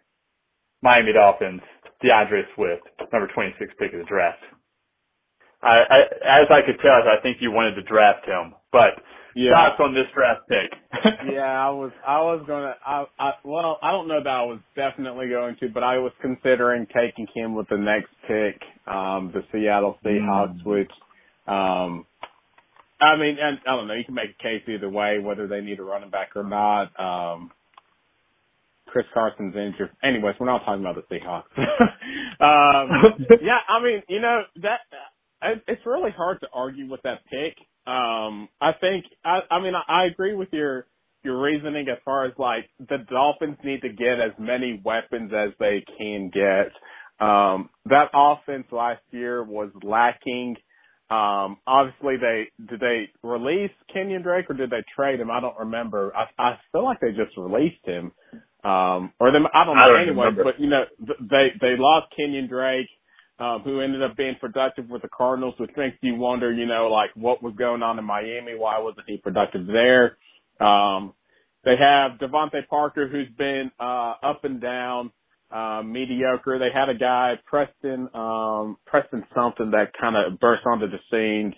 Miami Dolphins, DeAndre Swift, number 26 pick of the draft. I, I, as I could tell, I think you wanted to draft him, but Yeah. thoughts on this draft pick? yeah, I was I was gonna I I well I don't know that I was definitely going to, but I was considering taking him with the next pick, um, the Seattle Seahawks, Mm. which um I mean and I don't know, you can make a case either way, whether they need a running back or not. Um Chris Carson's injured. Anyways, we're not talking about the Seahawks. um yeah, I mean, you know, that it- it's really hard to argue with that pick. Um, I think, I, I mean, I, I agree with your, your reasoning as far as like the Dolphins need to get as many weapons as they can get. Um, that offense last year was lacking. Um, obviously they, did they release Kenyan Drake or did they trade him? I don't remember. I, I feel like they just released him. Um, or them, I don't know I don't anyway, remember. but you know, they, they lost Kenyan Drake um, who ended up being productive with the Cardinals, which makes you wonder, you know, like what was going on in Miami? Why wasn't he productive there? Um, they have DeVante Parker, who's been uh, up and down, uh, mediocre. They had a guy, Preston, um, Preston something that kind of burst onto the scenes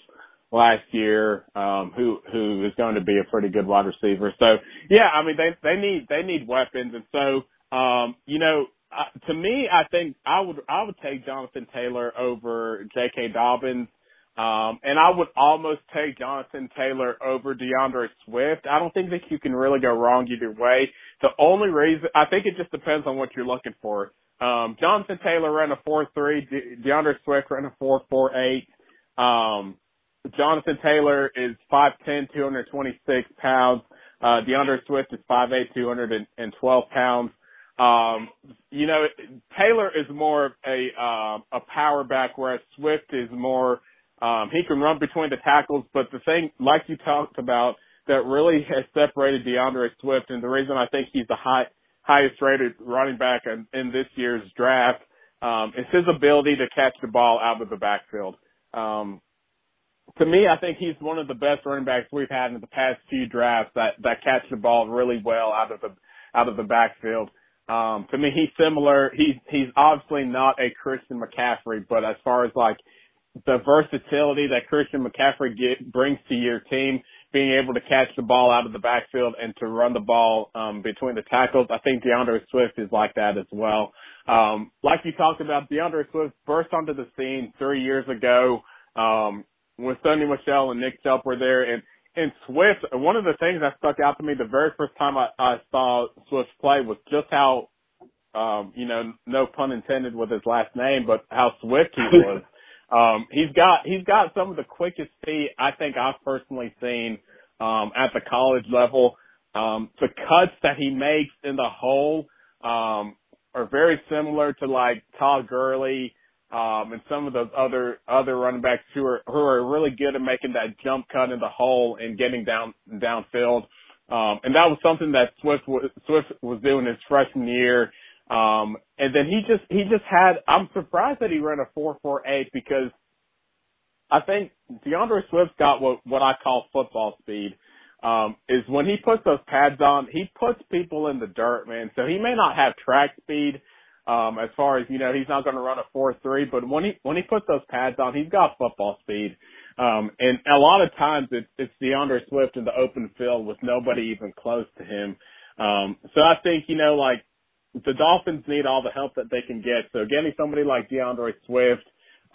last year, um, who who is going to be a pretty good wide receiver. So yeah, I mean they they need they need weapons, and so um, you know uh, to me, I think I would I would take Jonathan Taylor over J.K. Dobbins, um, and I would almost take Jonathan Taylor over DeAndre Swift. I don't think that you can really go wrong either way. The only reason I think it just depends on what you're looking for. Um, Jonathan Taylor ran a four three, De- DeAndre Swift ran a four four eight. Um, Jonathan Taylor is 5'10", 226 pounds. Uh, DeAndre Swift is 5'8", 212 pounds. Um, you know, Taylor is more of a, um, a power back, whereas Swift is more, um, he can run between the tackles, but the thing, like you talked about, that really has separated DeAndre Swift, and the reason I think he's the high, highest rated running back in, in this year's draft, um, is his ability to catch the ball out of the backfield. Um, to me, I think he's one of the best running backs we've had in the past few drafts that, that catch the ball really well out of the, out of the backfield. Um, to me, he's similar. He's, he's obviously not a Christian McCaffrey, but as far as like the versatility that Christian McCaffrey get, brings to your team, being able to catch the ball out of the backfield and to run the ball, um, between the tackles, I think DeAndre Swift is like that as well. Um, like you talked about, DeAndre Swift burst onto the scene three years ago, um, when Sony Michel and Nick Chubb were there and, and Swift, one of the things that stuck out to me the very first time I, I saw Swift play was just how, um, you know, no pun intended with his last name, but how swift he was. um, he's got, he's got some of the quickest feet I think I've personally seen, um, at the college level. Um, the cuts that he makes in the hole, um, are very similar to like Todd Gurley, um, and some of those other other running backs who are who are really good at making that jump cut in the hole and getting down downfield. Um, and that was something that Swift was, Swift was doing his freshman year. Um, and then he just he just had. I'm surprised that he ran a four four eight because I think DeAndre Swift's got what what I call football speed. Um, is when he puts those pads on, he puts people in the dirt, man. So he may not have track speed, um, as far as, you know, he's not going to run a 4-3, but when he, when he puts those pads on, he's got football speed. Um, and a lot of times it's, it's DeAndre Swift in the open field with nobody even close to him. Um, so I think, you know, like the Dolphins need all the help that they can get. So getting somebody like DeAndre Swift,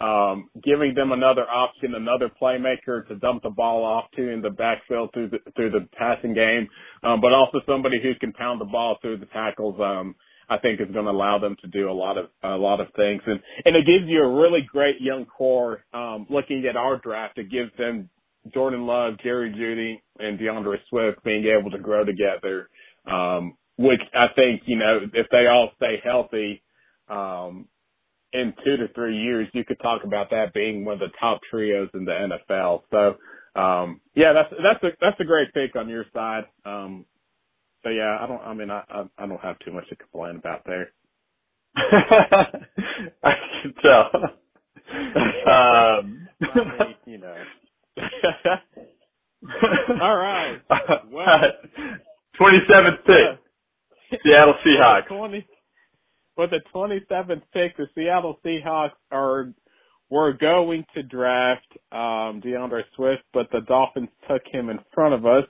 um, giving them another option, another playmaker to dump the ball off to in the backfield through the through the passing game, um, but also somebody who can pound the ball through the tackles. Um, I think is going to allow them to do a lot of a lot of things, and and it gives you a really great young core. Um, looking at our draft, it gives them Jordan Love, Jerry Jeudy, and DeAndre Swift being able to grow together. Um, which I think you know if they all stay healthy, um, in two to three years, you could talk about that being one of the top trios in the NFL. So, um, yeah, that's that's a that's a great pick on your side. Um, so yeah, I don't. I mean, I I, I don't have too much to complain about there. I can tell. um, I mean, you know. All right. Well, twenty seventh pick, Seattle Seahawks. 20, with the 27th pick, the Seattle Seahawks are were going to draft um D'Andre Swift, but the Dolphins took him in front of us.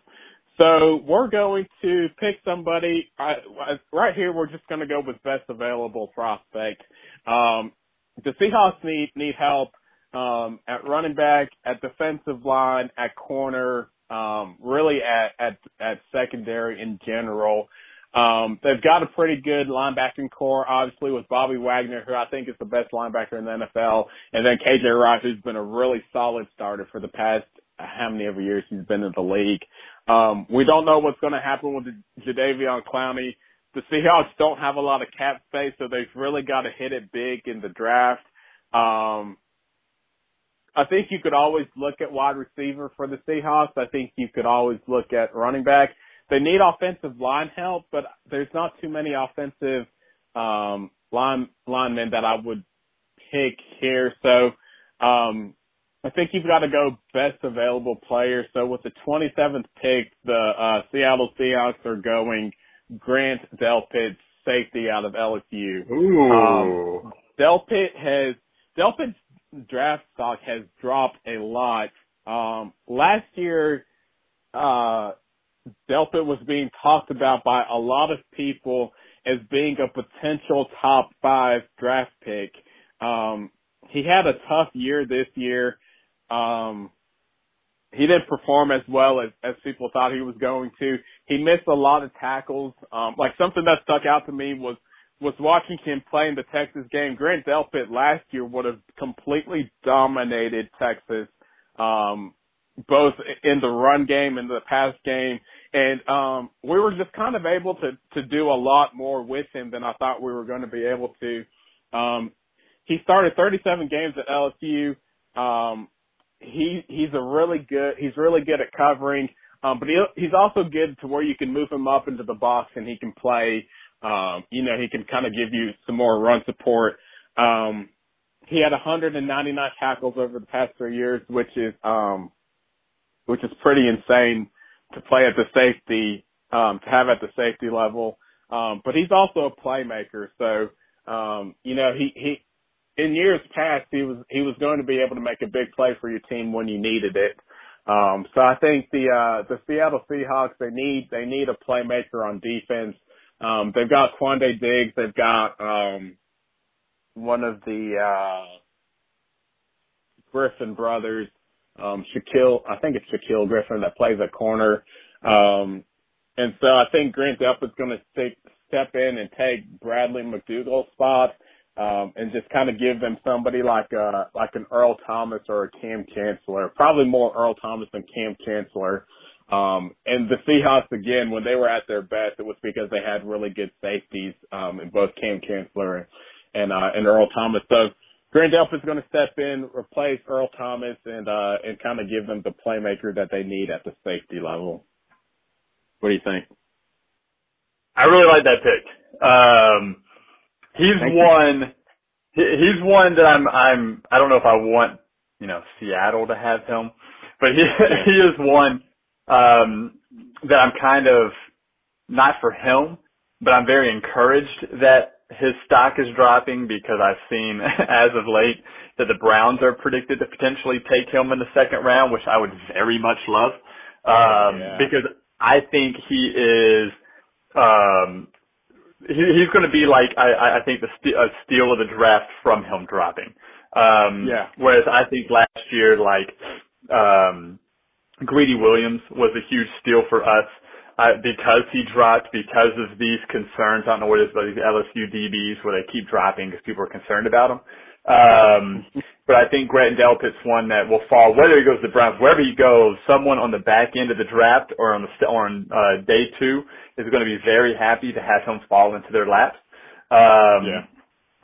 So we're going to pick somebody. I, right here, we're just going to go with best available prospect. Um, the Seahawks need need help um, at running back, at defensive line, at corner, um, really at at at secondary in general. Um, they've got a pretty good linebacking corps, obviously, with Bobby Wagner, who I think is the best linebacker in the NFL, and then KJ Wright, who's been a really solid starter for the past how many ever years he's been in the league. Um, we don't know what's going to happen with Jadeveon Clowney. The Seahawks don't have a lot of cap space, so they've really got to hit it big in the draft. Um, I think you could always look at wide receiver for the Seahawks. I think you could always look at running back they need offensive line help, but there's not too many offensive um, line linemen that I would pick here. So um, I think you've got to go best available player. So with the 27th pick, the uh, Seattle Seahawks are going Grant Delpit, safety out of LSU. Ooh. Um, Delpit has Delpit's draft stock has dropped a lot. Um, last year, uh, Delpit was being talked about by a lot of people as being a potential top five draft pick. Um, he had a tough year this year. Um, he didn't perform as well as, as people thought he was going to. He missed a lot of tackles. Um, like something that stuck out to me was was watching him play in the Texas game. Grant Delpit last year would have completely dominated Texas. Um, both in the run game and the pass game. And um we were just kind of able to to do a lot more with him than I thought we were going to be able to. Um he started 37 games at LSU. Um he he's a really good he's really good at covering. Um but he he's also good to where you can move him up into the box and he can play um you know he can kind of give you some more run support. Um he had 199 tackles over the past 3 years which is um which is pretty insane to play at the safety, um, to have at the safety level. Um, but he's also a playmaker. So, um, you know, he, he, in years past, he was, he was going to be able to make a big play for your team when you needed it. Um, so I think the, uh, the Seattle Seahawks, they need, they need a playmaker on defense. Um, they've got Quandre Diggs. They've got, um, one of the, uh, Griffin brothers um, Shaquill, I think it's Shaquill Griffin that plays a corner. Um, and so I think Grant Delpit is going to step in and take Bradley McDougald's spot, um, and just kind of give them somebody like a, like an Earl Thomas or a Kam Chancellor, probably more Earl Thomas than Kam Chancellor. Um, and the Seahawks again, when they were at their best, it was because they had really good safeties, um, in both Kam Chancellor and, and, uh, and Earl Thomas. So, Grant Delpit is going to step in, replace Earl Thomas, and uh, and kind of give them the playmaker that they need at the safety level. What do you think? I really like that pick. Um, he's Thank one. You. He's one that I'm. I'm. I don't know if I want you know Seattle to have him, but he he is one um, that I'm kind of not for him, but I'm very encouraged that his stock is dropping because I've seen as of late that the Browns are predicted to potentially take him in the second round, which I would very much love. Um, yeah. because I think he is, um, he's going to be like, I, I think the st- a steal of the draft from him dropping. Um, Yeah. Whereas I think last year, like, um, Greedy Williams was a huge steal for us. Uh, because he dropped, because of these concerns, I don't know what it is about these LSU DBs where they keep dropping because people are concerned about them. Um, but I think Grant Delpit's one that will fall, whether he goes to the Browns, wherever he goes, someone on the back end of the draft or on the, st- or on, uh, day two is going to be very happy to have him fall into their laps. Um, Yeah.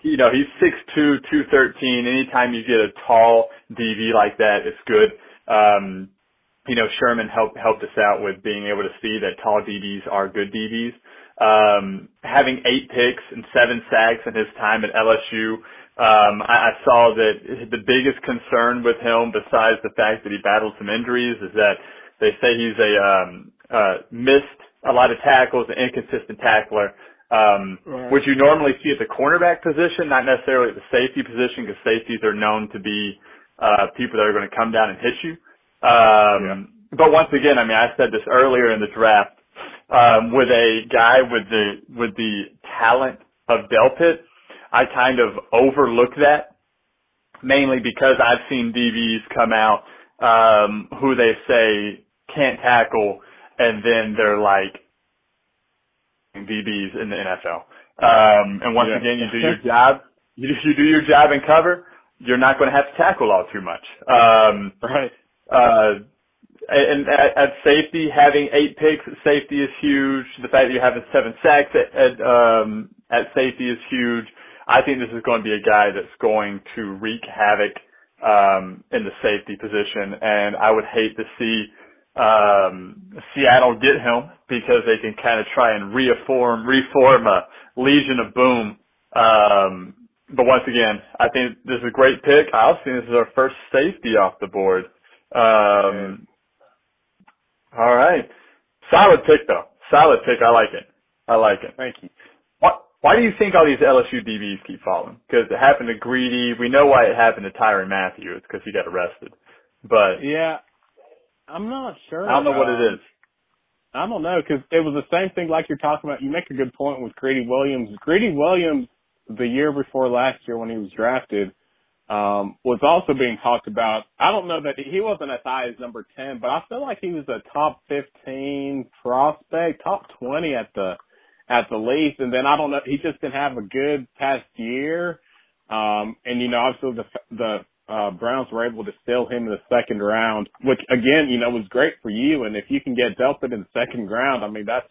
you know, he's 6'2", 213. Anytime you get a tall DB like that, it's good. Um, you know, Sherman helped helped us out with being able to see that tall DBs are good DBs. Um, having eight picks and seven sacks in his time at LSU, um, I, I saw that the biggest concern with him, besides the fact that he battled some injuries, is that they say he's a um, uh, missed a lot of tackles, an inconsistent tackler. Um, Right. which you normally see at the cornerback position, not necessarily at the safety position, because safeties are known to be uh, people that are going to come down and hit you. Um, Yeah. But once again, I mean, I said this earlier in the draft, um, with a guy with the with the talent of Delpit, I kind of overlook that mainly because I've seen DBs come out um, who they say can't tackle, and then they're like DBs in the NFL. Um, and once Yeah. again, you do your job. You, you do your job and cover. You're not going to have to tackle all too much. Um, Right. uh, and at, at safety, having eight picks at safety is huge. The fact that you're having seven sacks at, at, um, at safety is huge. I think this is going to be a guy that's going to wreak havoc um, in the safety position, and I would hate to see um, Seattle get him because they can kind of try and reform reform a Legion of Boom. Um, but once again, I think this is a great pick. I also think this is our first safety off the board. Um, all right, solid pick though. Solid pick. I like it. I like it. Thank you. Why, do you think all these LSU DBs keep falling? Because it happened to Greedy. We know why it happened to Tyrann Mathieu. It's because he got arrested. But Yeah. I'm not sure. I don't know what it is. I don't know because it was the same thing like you're talking about. You make a good point with Greedy Williams. Greedy Williams, the year before last year when he was drafted, um, was also being talked about. I don't know that he wasn't as high as number 10, but I feel like he was a top 15 prospect, top 20 at the, at the least. And then I don't know, he just didn't have a good past year. Um, and you know, obviously the, the, uh, Browns were able to steal him in the second round, which again, you know, was great for you. And if you can get Delpit in the second round, I mean, that's,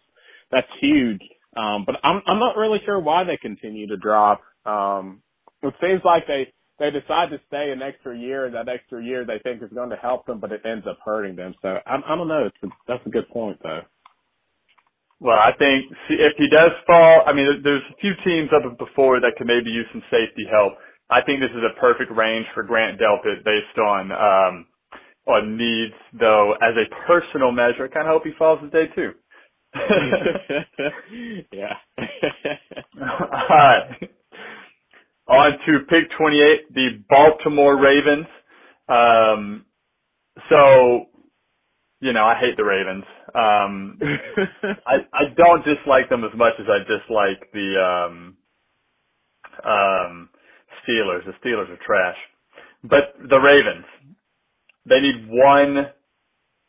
that's huge. Um, but I'm, I'm not really sure why they continue to drop. Um, it seems like they, they decide to stay an extra year, and that extra year they think is going to help them, but it ends up hurting them. So I, I don't know. It's a, that's a good point, though. Well, I think see, if he does fall, I mean, there's a few teams up before that could maybe use some safety help. I think this is a perfect range for Grant Delpit based on um, on needs, though. As a personal measure, I kind of hope he falls at day two. yeah. All right. On to pick 28, the Baltimore Ravens. Um, so, you know, I hate the Ravens. Um, I, I don't dislike them as much as I dislike the um, um, Steelers. The Steelers are trash. But the Ravens, they need one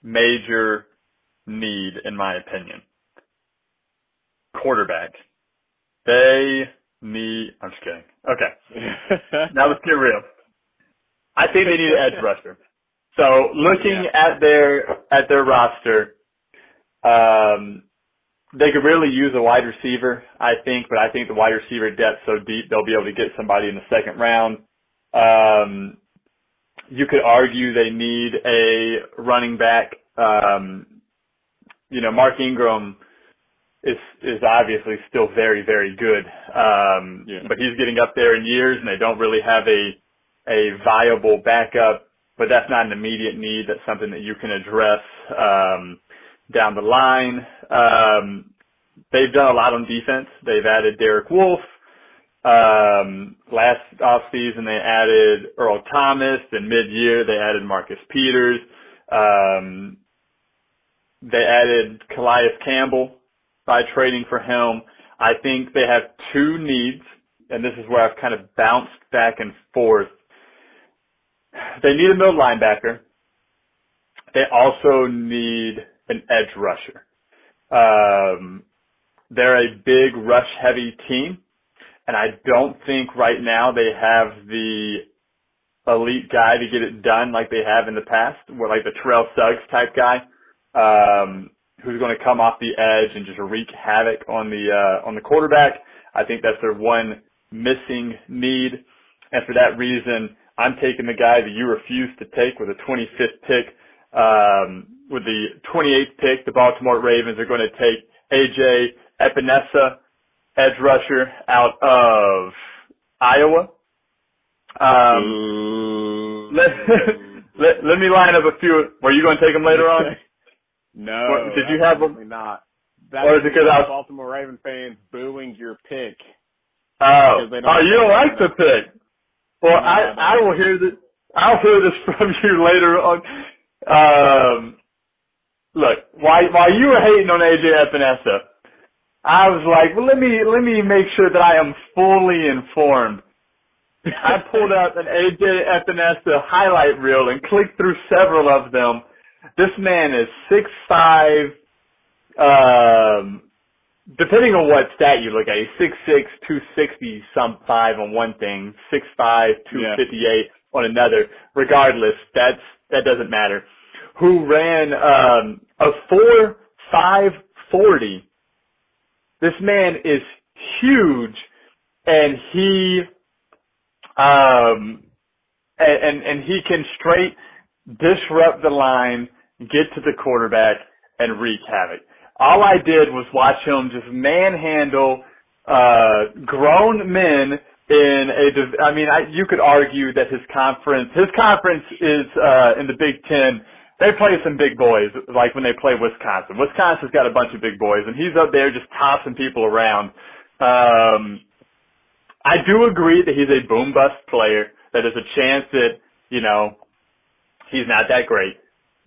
major need, in my opinion. Quarterback. They need. I'm just kidding. Okay. Now let's get real. I think they need an edge rusher. So looking at their at their roster, um, they could really use a wide receiver, I think, but I think the wide receiver depth so deep they'll be able to get somebody in the second round. Um, you could argue they need a running back. Um, you know, Mark Ingram is is obviously still very very good, um, Yeah. but he's getting up there in years, and they don't really have a a viable backup. But that's not an immediate need. That's something that you can address um, down the line. Um, they've done a lot on defense. They've added Derek Wolfe. Um, last offseason they added Earl Thomas. Then mid-year they added Marcus Peters. Um, they added Calais Campbell by trading for him. I think they have two needs, and this is where I've kind of bounced back and forth. they need a middle linebacker. They also need an edge rusher. Um, they're a big rush heavy team, and I don't think right now they have the elite guy to get it done like they have in the past, where like the Terrell Suggs type guy, um, who's going to come off the edge and just wreak havoc on the uh, on the quarterback. I think that's their one missing need, and for that reason, I'm taking the guy that you refused to take with a 25th pick. Um, with the 28th pick, the Baltimore Ravens are going to take AJ Epenesa, edge rusher out of Iowa. Um, let, let, let me line up a few. Were you going to take them later on? no. What, did you have them? Not. That or is it because I was Baltimore Raven fans booing your pick? Oh, oh, you don't like the pick. Well, no, I I will hear this. I'll hear this from you later on. Um, look, while while you were hating on AJ Epenesa, I was like, well, let me let me make sure that I am fully informed I pulled out an AJ Epenesa highlight reel and clicked through several of them. This man is six five. Um, depending on what stat you look at, he's six six, two sixty, some five on one thing, six five, two fifty eight yeah. on another. Regardless, that's that doesn't matter. Who ran um, a four five forty? This man is huge, and he um, and, and, he can straight disrupt the line, get to the quarterback, and wreak havoc. All I did was watch him just manhandle uh, grown men in a. I mean, I, you could argue that his conference, his conference is uh, in the Big Ten. They play some big boys, like when they play Wisconsin. Wisconsin's got a bunch of big boys, and he's up there just tossing people around. Um, I do agree that he's a boom bust player. That there's a chance that you know he's not that great.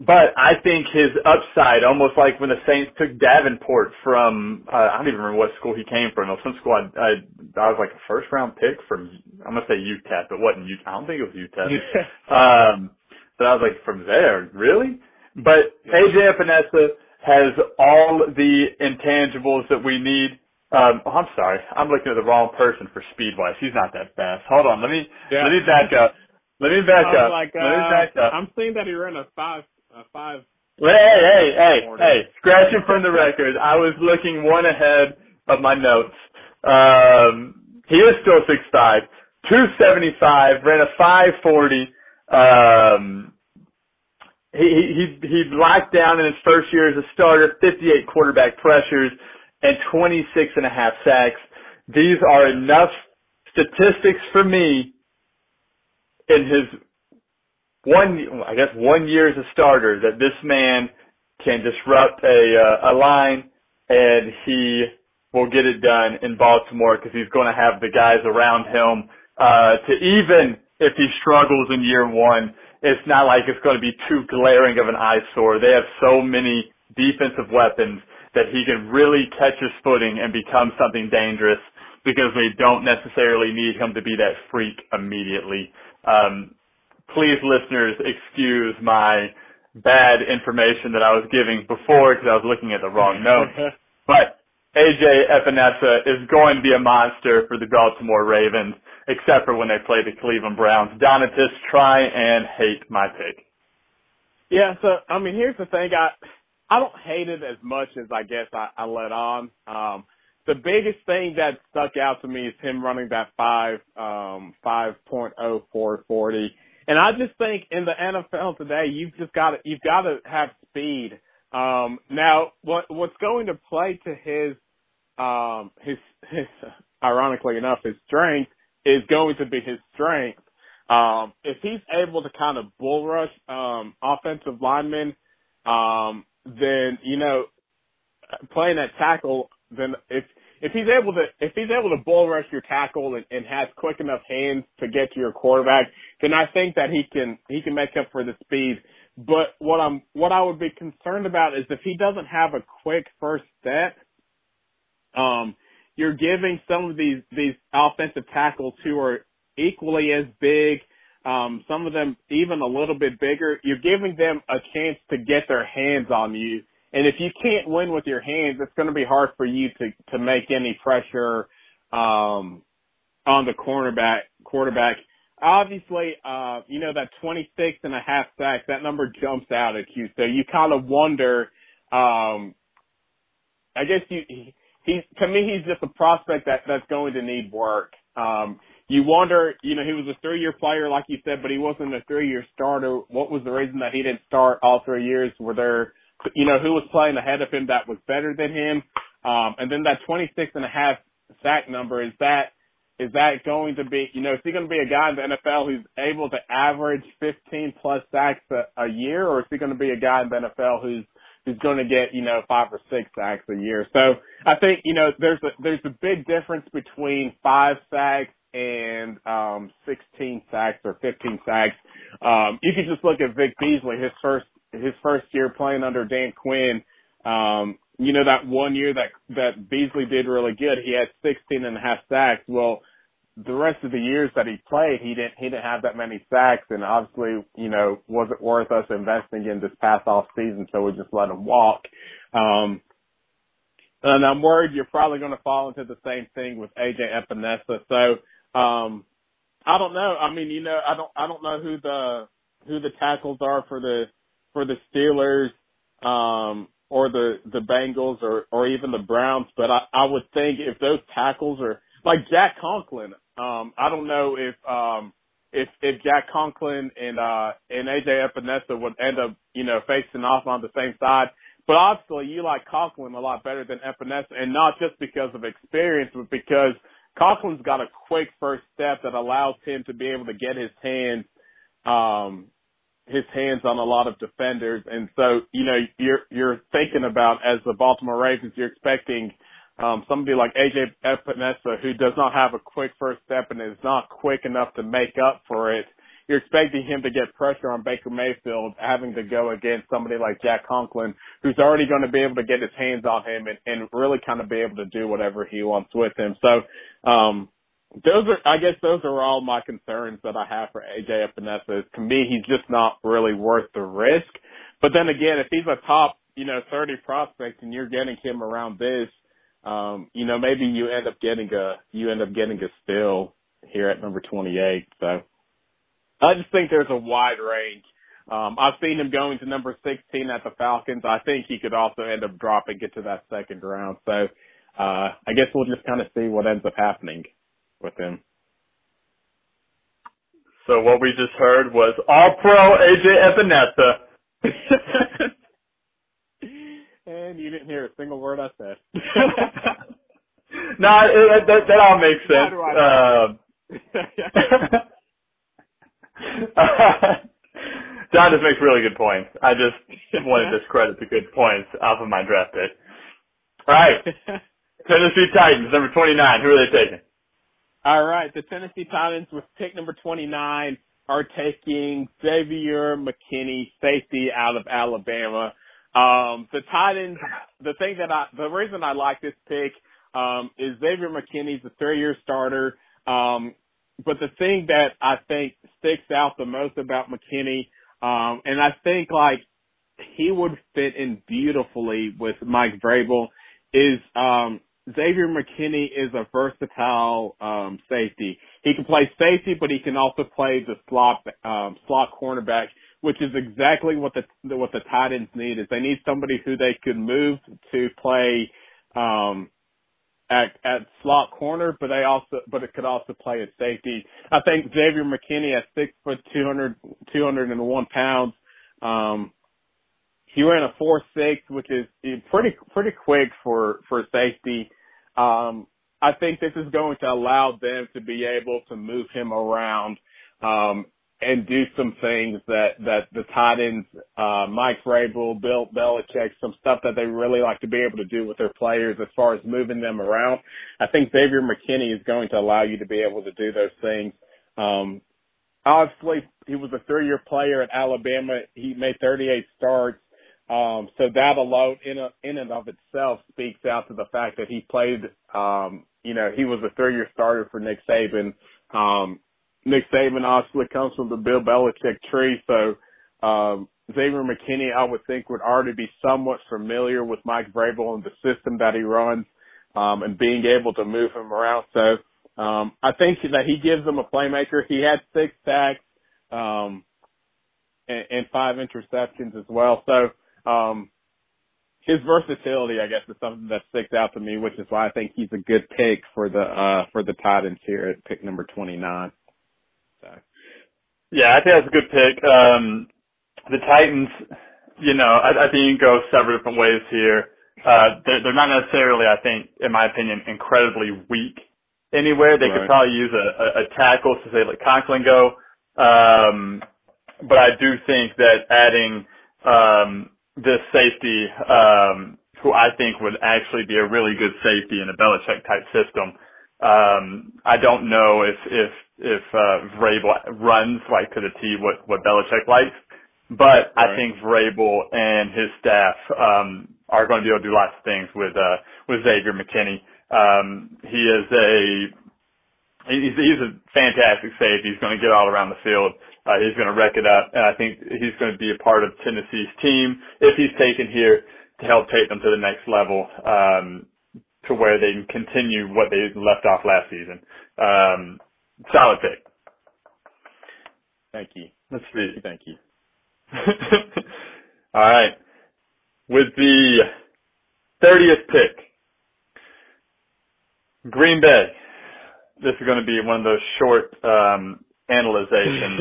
But I think his upside, almost like when the Saints took Davenport from, uh, I don't even remember what school he came from. Some school I, I, I was like a first round pick from, I'm gonna say UTEP, but wasn't UTEP. I don't think it was UTEP. um, but I was like, from there, really? But AJ Epenesa has all the intangibles that we need um, oh, I'm sorry. I'm looking at the wrong person for speed wise. He's not that fast. Hold on. Let me yeah. let me back up. Let me back up. Like, uh, let me uh, back up. I'm seeing that he ran a five a five. Hey, hey, hey, hey! Scratching from the record. I was looking one ahead of my notes. Um, he is still six five, two seventy five. Ran a five forty. Um, he he he locked down in his first year as a starter, 58 quarterback pressures and 26 and a half sacks. These are enough statistics for me in his one, I guess one year as a starter that this man can disrupt a, uh, a line and he will get it done in Baltimore because he's going to have the guys around him, uh, to even if he struggles in year one, it's not like it's going to be too glaring of an eyesore. They have so many defensive weapons that he can really catch his footing and become something dangerous because they don't necessarily need him to be that freak immediately. Um, please, listeners, excuse my bad information that I was giving before because I was looking at the wrong note. but AJ Epenesa is going to be a monster for the Baltimore Ravens, except for when they play the Cleveland Browns. Donatus, try and hate my pick. Yeah, so I mean, here's the thing. I I don't hate it as much as I guess I, I let on. Um, the biggest thing that stuck out to me is him running that five, um, 5.0440. And I just think in the NFL today, you've just got to, you've got to have speed. Um, now what, what's going to play to his, um, his, his, ironically enough, his strength is going to be his strength. Um, if he's able to kind of bull rush, um, offensive linemen, um, then you know playing at tackle, then if if he's able to if he's able to bull rush your tackle and, and has quick enough hands to get to your quarterback, then I think that he can he can make up for the speed. But what I'm what I would be concerned about is if he doesn't have a quick first step, um, you're giving some of these these offensive tackles who are equally as big, um, some of them even a little bit bigger, you're giving them a chance to get their hands on you. And if you can't win with your hands, it's going to be hard for you to, to make any pressure, um, on the cornerback, quarterback. Obviously, uh, you know, that 26 and a half sacks, that number jumps out at you. So you kind of wonder, um, I guess you, he, he, to me, he's just a prospect that, that's going to need work. Um, you wonder, you know, he was a three year player, like you said, but he wasn't a three year starter. What was the reason that he didn't start all three years? Were there, you know, who was playing ahead of him that was better than him? Um, and then that 26 and a half sack number, is that, is that going to be, you know, is he going to be a guy in the NFL who's able to average 15 plus sacks a, a year, or is he going to be a guy in the NFL who's who's going to get, you know, five or six sacks a year. So I think, you know, there's a, there's a big difference between five sacks and, um, 16 sacks or 15 sacks. Um, you can just look at Vic Beasley, his first, his first year playing under Dan Quinn. Um, you know, that one year that, that Beasley did really good, he had 16 and a half sacks. Well, the rest of the years that he played, he didn't he didn't have that many sacks, and obviously, you know, wasn't worth us investing in this past off season, so we just let him walk. Um, and I'm worried you're probably going to fall into the same thing with AJ Epenesa. So, um, I don't know. I mean, you know, I don't I don't know who the who the tackles are for the for the Steelers. Um, or the the Bengals or or even the Browns, but I I would think if those tackles are like Jack Conklin, um, I don't know if um if if Jack Conklin and uh and AJ Epenesa would end up, you know, facing off on the same side. But obviously you like Conklin a lot better than Epenesa and not just because of experience, but because Conklin's got a quick first step that allows him to be able to get his hands um his hands on a lot of defenders and so, you know, you're you're thinking about as the Baltimore Ravens, you're expecting um, somebody like AJ Epenesa who does not have a quick first step and is not quick enough to make up for it. You're expecting him to get pressure on Baker Mayfield, having to go against somebody like Jack Conklin, who's already going to be able to get his hands on him and, and really kind of be able to do whatever he wants with him. So, um, those are, I guess those are all my concerns that I have for AJ Epenesa. To me, he's just not really worth the risk. But then again, if he's a top, you know, 30 prospect and you're getting him around this, um, you know, maybe you end up getting a you end up getting a steal here at number 28. So I just think there's a wide range. Um, I've seen him going to number 16 at the Falcons. I think he could also end up dropping it to that second round. So uh, I guess we'll just kind of see what ends up happening with him. So what we just heard was All Pro AJ Epenesa. and you didn't hear a single word I said. no, it, that, that all makes sense. Um, John just makes really good points. I just want to discredit the good points off of my draft pick. All right. Tennessee Titans, number 29. Who are they taking? All right. The Tennessee Titans with pick number 29 are taking Xavier McKinney, safety out of Alabama. Um, the Titans, the thing that I, the reason I like this pick, um, is Xavier McKinney's a three year starter. Um, but the thing that I think sticks out the most about McKinney, um, and I think like he would fit in beautifully with Mike Vrabel is, um, Xavier McKinney is a versatile um, safety. He can play safety, but he can also play the slot um, slot cornerback which is exactly what the what the Titans need is they need somebody who they could move to play um at at slot corner, but they also but it could also play at safety. I think Xavier McKinney at six foot two hundred two hundred and one pounds. Um he ran a four six, which is pretty pretty quick for for safety. Um I think this is going to allow them to be able to move him around um and do some things that that the Titans, uh, Mike Vrabel, Bill Belichick, some stuff that they really like to be able to do with their players as far as moving them around. I think Xavier McKinney is going to allow you to be able to do those things. Um, obviously, he was a three-year player at Alabama. He made 38 starts. Um, so that alone, in a, in and of itself, speaks out to the fact that he played. Um, you know, he was a three-year starter for Nick Saban. Um, Nick Saban obviously comes from the Bill Belichick tree, so um, Xavier McKinney, I would think, would already be somewhat familiar with Mike Vrabel and the system that he runs, um, and being able to move him around. So, um, I think that he gives them a playmaker. He had six sacks, um, and, and five interceptions as well. So, um, his versatility, I guess, is something that sticks out to me, which is why I think he's a good pick for the, uh, for the Titans here at pick number 29. So. Yeah, I think that's a good pick. Um, the Titans, you know, I, I think you can go several different ways here. Uh, they're, they're not necessarily, I think, in my opinion, incredibly weak anywhere. They right. could probably use a, a, a tackle to say like Conklin go. Um, but I do think that adding, um, this safety, um, who I think would actually be a really good safety in a Belichick type system. Um, I don't know if, if, if, uh, Vrabel runs like to the T what, what Belichick likes. But right. I think Vrabel and his staff um, are going to be able to do lots of things with uh, with Xavier McKinney. Um, he is a he's, he's a fantastic safety. He's going to get all around the field. Uh, he's going to wreck it up, and I think he's going to be a part of Tennessee's team if he's taken here to help take them to the next level, um, to where they can continue what they left off last season. Um, solid pick. Thank you. Let's see. Thank you. All right. With the 30th pick, Green Bay. This is going to be one of those short um, analyzations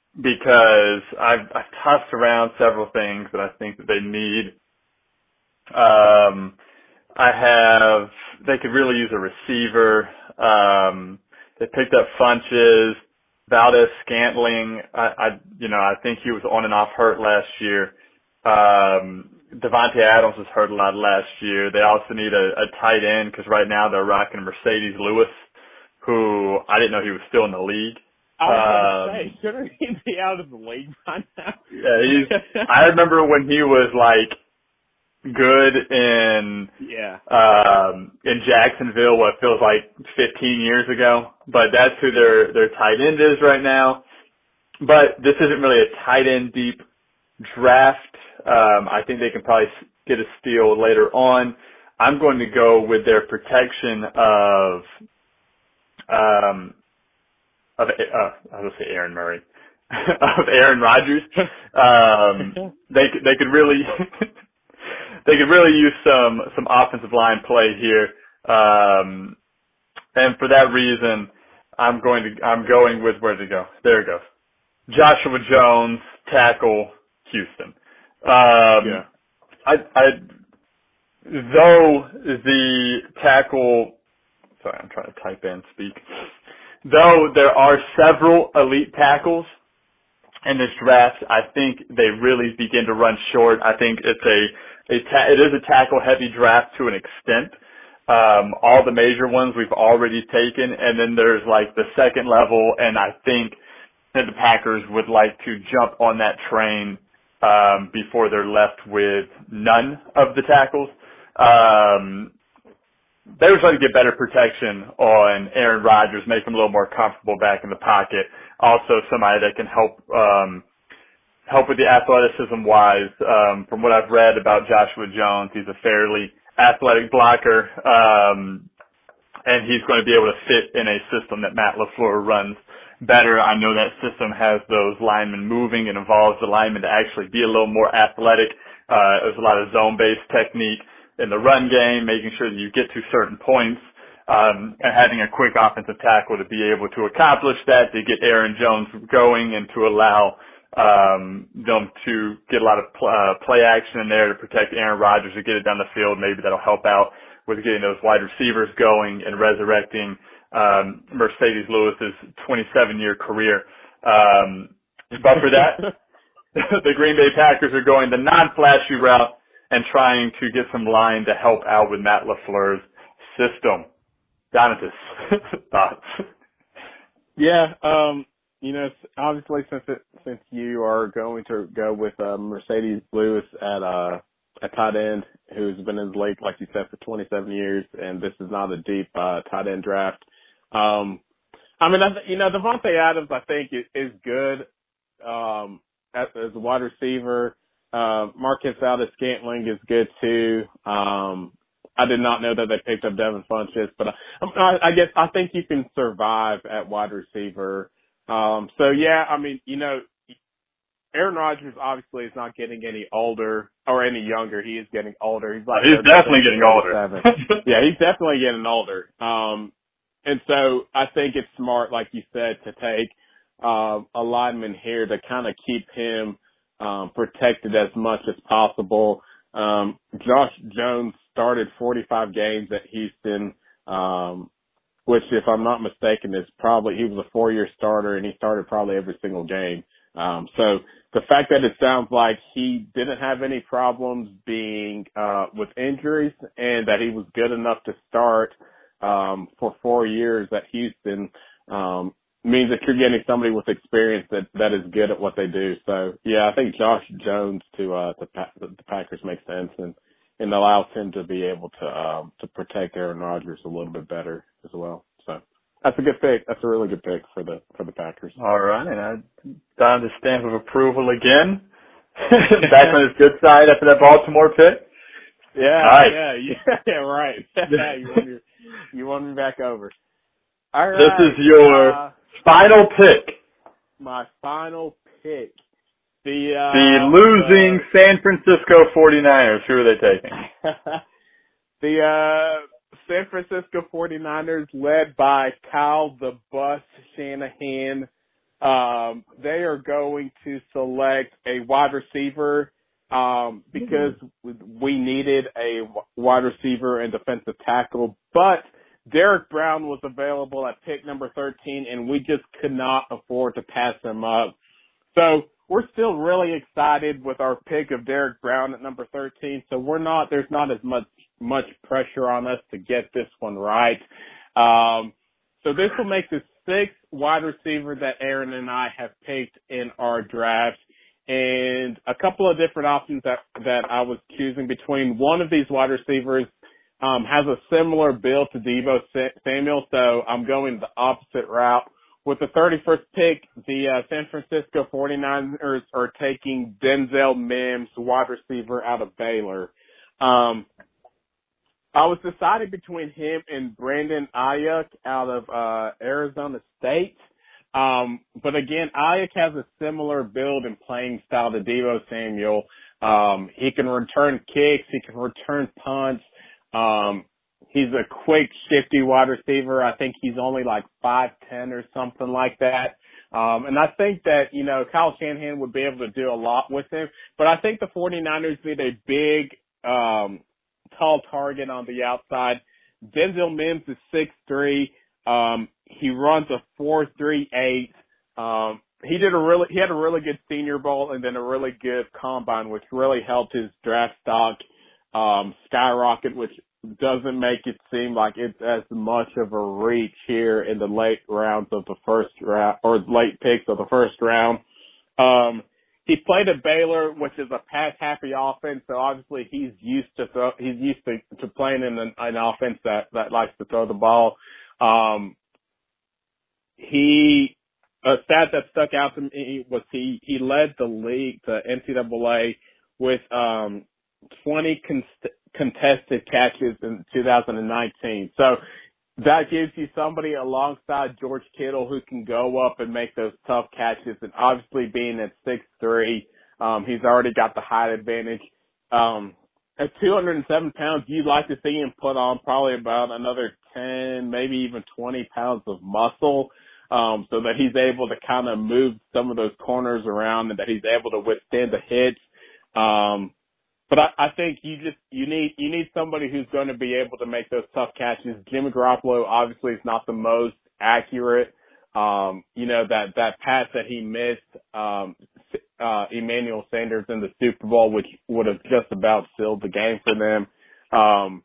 because I've, I've tossed around several things that I think that they need. Um, I have they could really use a receiver. Um, they picked up Funchess. Valdes Scantling, I, I, you know, I think he was on and off hurt last year. Um, Davante Adams was hurt a lot last year. They also need a, a tight end because right now they're rocking Marcedes Lewis, who I didn't know he was still in the league. I was um, say, shouldn't he be out of the league by now? yeah, he's. I remember when he was like good in yeah. um in Jacksonville what feels like 15 years ago but that's who their their tight end is right now. But this isn't really a tight end deep draft. Um I think they can probably get a steal later on. I'm going to go with their protection of um of uh, I was say Aaron Murray. Of Aaron Rodgers. Um they they could really they could really use some some offensive line play here. Um, and for that reason, I'm going to I'm going with where to go. There it goes. Joshua Jones, tackle, Houston. Um, yeah. I, I, though the tackle, sorry, I'm trying to type in speak. Though there are several elite tackles in this draft, I think they really begin to run short. I think it's a a ta- it is a tackle heavy draft to an extent. Um, all the major ones we've already taken, and then there's like the second level, and I think that the Packers would like to jump on that train um, before they're left with none of the tackles. Um, they were trying to get better protection on Aaron Rodgers, make him a little more comfortable back in the pocket. Also, somebody that can help um, help with the athleticism wise. Um, from what I've read about Joshua Jones, he's a fairly athletic blocker, um, and he's going to be able to fit in a system that Matt LaFleur runs better. I know that system has those linemen moving. It involves the linemen to actually be a little more athletic. Uh, there's a lot of zone-based technique in the run game, making sure that you get to certain points. Um, and having a quick offensive tackle to be able to accomplish that, to get Aaron Jones going and to allow um, them to get a lot of pl- uh, play action in there to protect Aaron Rodgers to get it down the field. Maybe that'll help out with getting those wide receivers going and resurrecting um, Marcedes Lewis's 27 year career. Um, but for that, the Green Bay Packers are going the non-flashy route and trying to get some line to help out with Matt LaFleur's system. Donatus, thoughts? Yeah, um, you know, obviously since it, since you are going to go with uh, Marcedes Lewis at uh a tight end who's been in the league, like you said, for 27 years, and this is not a deep uh, tight end draft. Um, I mean, I, you know, Davante Adams, I think is, is good um, as, as a wide receiver. Uh, Marquez Valdes-Scantling is good too. Um, I did not know that they picked up Devin Funchess, but I, I guess I think you can survive at wide receiver. Um, so yeah, I mean, you know, Aaron Rodgers obviously is not getting any older or any younger. He is getting older. He's like he's definitely getting older. yeah, he's definitely getting older. Um, and so I think it's smart, like you said, to take uh, a lineman here to kind of keep him um, protected as much as possible. Um, Josh Jones started 45 games at Houston, um, which, if I'm not mistaken, is probably he was a four-year starter and he started probably every single game. Um, so the fact that it sounds like he didn't have any problems being uh, with injuries and that he was good enough to start um, for four years at Houston um, means that you're getting somebody with experience that that is good at what they do. So yeah, I think Josh Jones to uh to the Packers makes sense and and allows him to be able to um to protect Aaron Rodgers a little bit better as well. So that's a good pick. That's a really good pick for the for the Packers. All right, And I down the stamp of approval again. Back on his good side after that Baltimore pick. Yeah, right. yeah, yeah, yeah, right. you, want me, you want me back over. All right. This is your uh, final pick. My final pick. The uh, the losing uh, San Francisco 49ers. Who are they taking? the uh, San Francisco 49ers led by Kyle the Bus Shanahan. Um, they are going to select a wide receiver um, because mm-hmm. we needed a wide receiver and defensive tackle, but Derrick Brown was available at pick number 13 and we just could not afford to pass him up. So we're still really excited with our pick of Derrick Brown at number 13. So we're not, there's not as much, much pressure on us to get this one right. Um, so this will make the sixth wide receiver that Aaron and I have picked in our draft and a couple of different options that, that I was choosing between one of these wide receivers um, has a similar build to Deebo Samuel, so I'm going the opposite route. With the 31st pick, the uh, San Francisco 49ers are taking Denzel Mims, wide receiver out of Baylor. Um, I was deciding between him and Brandon Aiyuk out of uh, Arizona State. Um, but again, Aiyuk has a similar build and playing style to Deebo Samuel. Um, he can return kicks, he can return punts. Um, he's a quick, shifty wide receiver. I think he's only like 5'10 or something like that. Um, and I think that, you know, Kyle Shanahan would be able to do a lot with him, but I think the 49ers need a big, um, tall target on the outside. Denzel Mims is six three. Um, he runs a 4.38. Um, he did a really, he had a really good senior bowl and then a really good combine, which really helped his draft stock um, skyrocket, which doesn't make it seem like it's as much of a reach here in the late rounds of the first round or late picks of the first round. Um, he played at Baylor, which is a pass happy offense, so obviously he's used to throw, he's used to, to playing in an, an offense that that likes to throw the ball. Um, he a stat that stuck out to me was he he led the league, the NCAA, with um 20 con- contested catches in 2019. So that gives you somebody alongside George Kittle who can go up and make those tough catches. And obviously being at six three, um, he's already got the height advantage. Um, at 207 pounds, you'd like to see him put on probably about another 10, maybe even 20 pounds of muscle, um, so that he's able to kind of move some of those corners around and that he's able to withstand the hits. Um, but I, I think you just you need you need somebody who's going to be able to make those tough catches. Jimmy Garoppolo obviously is not the most accurate. Um, you know that that pass that he missed um, uh, Emmanuel Sanders in the Super Bowl, which would have just about sealed the game for them. Um,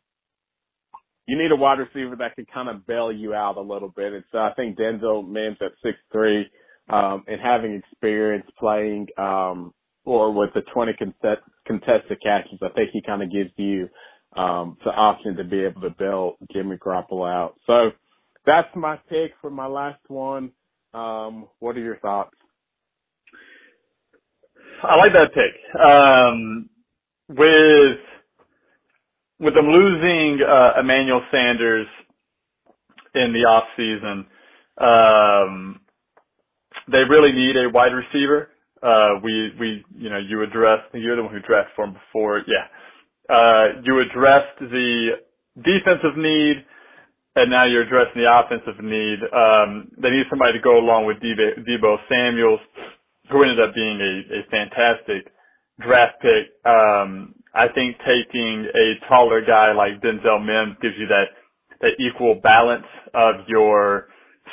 you need a wide receiver that can kind of bail you out a little bit. And so I think Denzel Mims at six three um, and having experience playing um, or with the 20 contest, contested catches, I think he kind of gives you um, the option to be able to bail Jimmy Garoppolo out. So that's my pick for my last one. Um, what are your thoughts? I like that pick. Um, with with them losing uh, Emmanuel Sanders in the off season, um, they really need a wide receiver. Uh, we we you know you addressed you're the one who drafted for him before, yeah. Uh, you addressed the defensive need, and now you're addressing the offensive need. Um, they need somebody to go along with Deebo Samuels, who ended up being a, a fantastic draft pick. Um, I think taking a taller guy like Denzel Mims gives you that that equal balance of your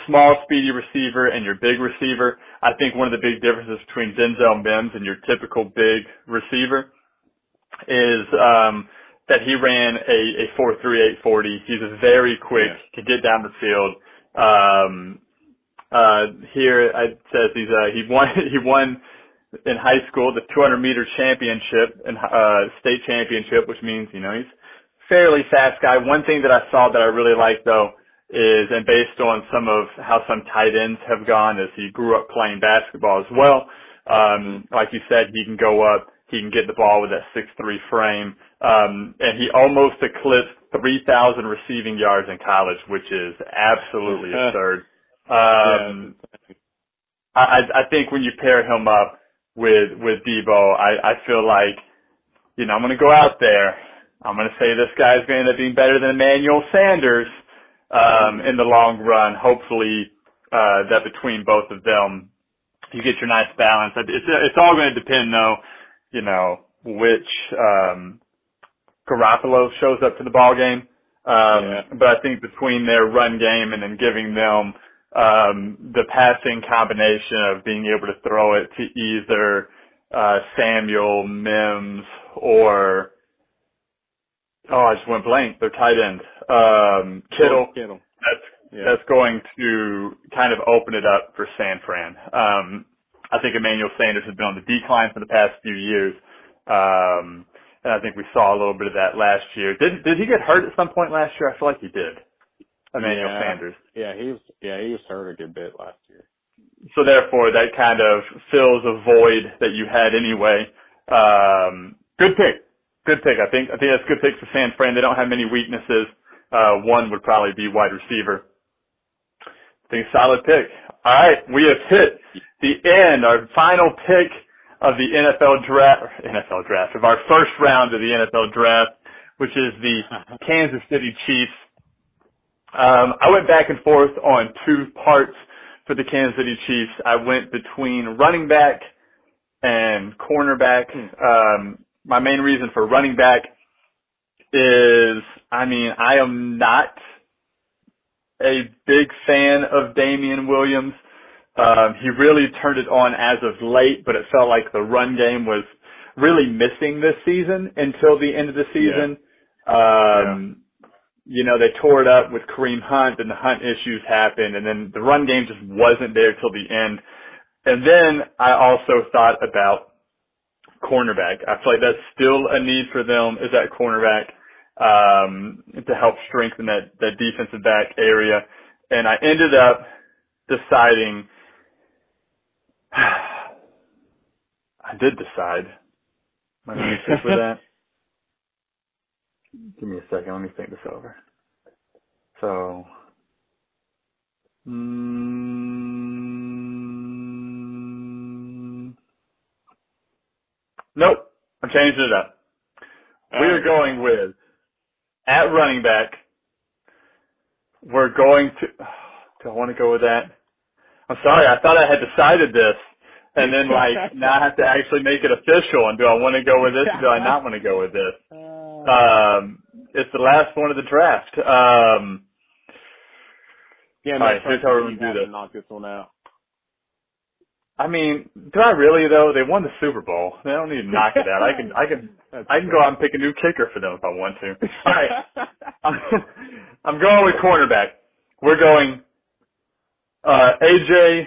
small speedy receiver and your big receiver. I think one of the big differences between Denzel Mims and your typical big receiver is um that he ran a, a four three eight forty. He's very quick, yeah. can get down the field. Um uh here it says he's uh he won he won in high school, the 200 meter championship and uh, state championship, which means you know he's fairly fast guy. One thing that I saw that I really like though is, and based on some of how some tight ends have gone, is he grew up playing basketball as well. Um, like you said, he can go up, he can get the ball with that six three frame, um, and he almost eclipsed 3,000 receiving yards in college, which is absolutely absurd. Um, I, I think when you pair him up with with Deebo. I I feel like you know I'm going to go out there. I'm going to say this guy's going to end up being better than Emmanuel Sanders in the long run. Hopefully, uh, that between both of them, you get your nice balance. It's it's all going to depend though, you know, which um, Garoppolo shows up to the ball game. Um, yeah. But I think between their run game and then giving them um, the passing combination of being able to throw it to either uh, Samuel, Mims, or oh, I just went blank. Their tight end, um, Kittle. Kittle. That's yeah. that's going to kind of open it up for San Fran. Um, I think Emmanuel Sanders has been on the decline for the past few years. Um, and I think we saw a little bit of that last year. Did did he get hurt at some point last year? I feel like he did. Emmanuel yeah. Sanders. Yeah, he was yeah, he was hurt a good bit last year. So therefore that kind of fills a void that you had anyway. Um good pick. Good pick. I think I think that's a good pick for San Fran. They don't have many weaknesses. Uh one would probably be wide receiver. I think solid pick. All right, we have hit the end, our final pick of the NFL draft NFL draft, of our first round of the NFL draft, which is the Kansas City Chiefs um, I went back and forth on two parts for the Kansas City Chiefs. I went between running back and cornerback. Um, my main reason for running back is, I mean, I am not a big fan of Damien Williams. Um, he really turned it on as of late, but it felt like the run game was really missing this season until the end of the season. Yeah. Um, yeah you know, they tore it up with Kareem Hunt and the Hunt issues happened and then the run game just wasn't there till the end. And then I also thought about cornerback. I feel like that's still a need for them is that cornerback, um, to help strengthen that, that defensive back area. And I ended up deciding, I did decide. Let me stick with that. Give me a second. Let me think this over. So, mm, nope. I'm changing it up. we are going with at running back. We're going to. Do I want to go with that? I'm sorry. I thought I had decided this, and then like now I have to actually make it official. And do I want to go with this? Or do I not want to go with this? Um, it's the last one of the draft. Um, yeah, all right, here's how we're gonna do this. Knock this one out. I mean, do I really though? They won the Super Bowl. They don't need to knock it out. I can, I can, I can go out and pick a new kicker for them if I want to. All right, I'm going with cornerback. We're going uh AJ.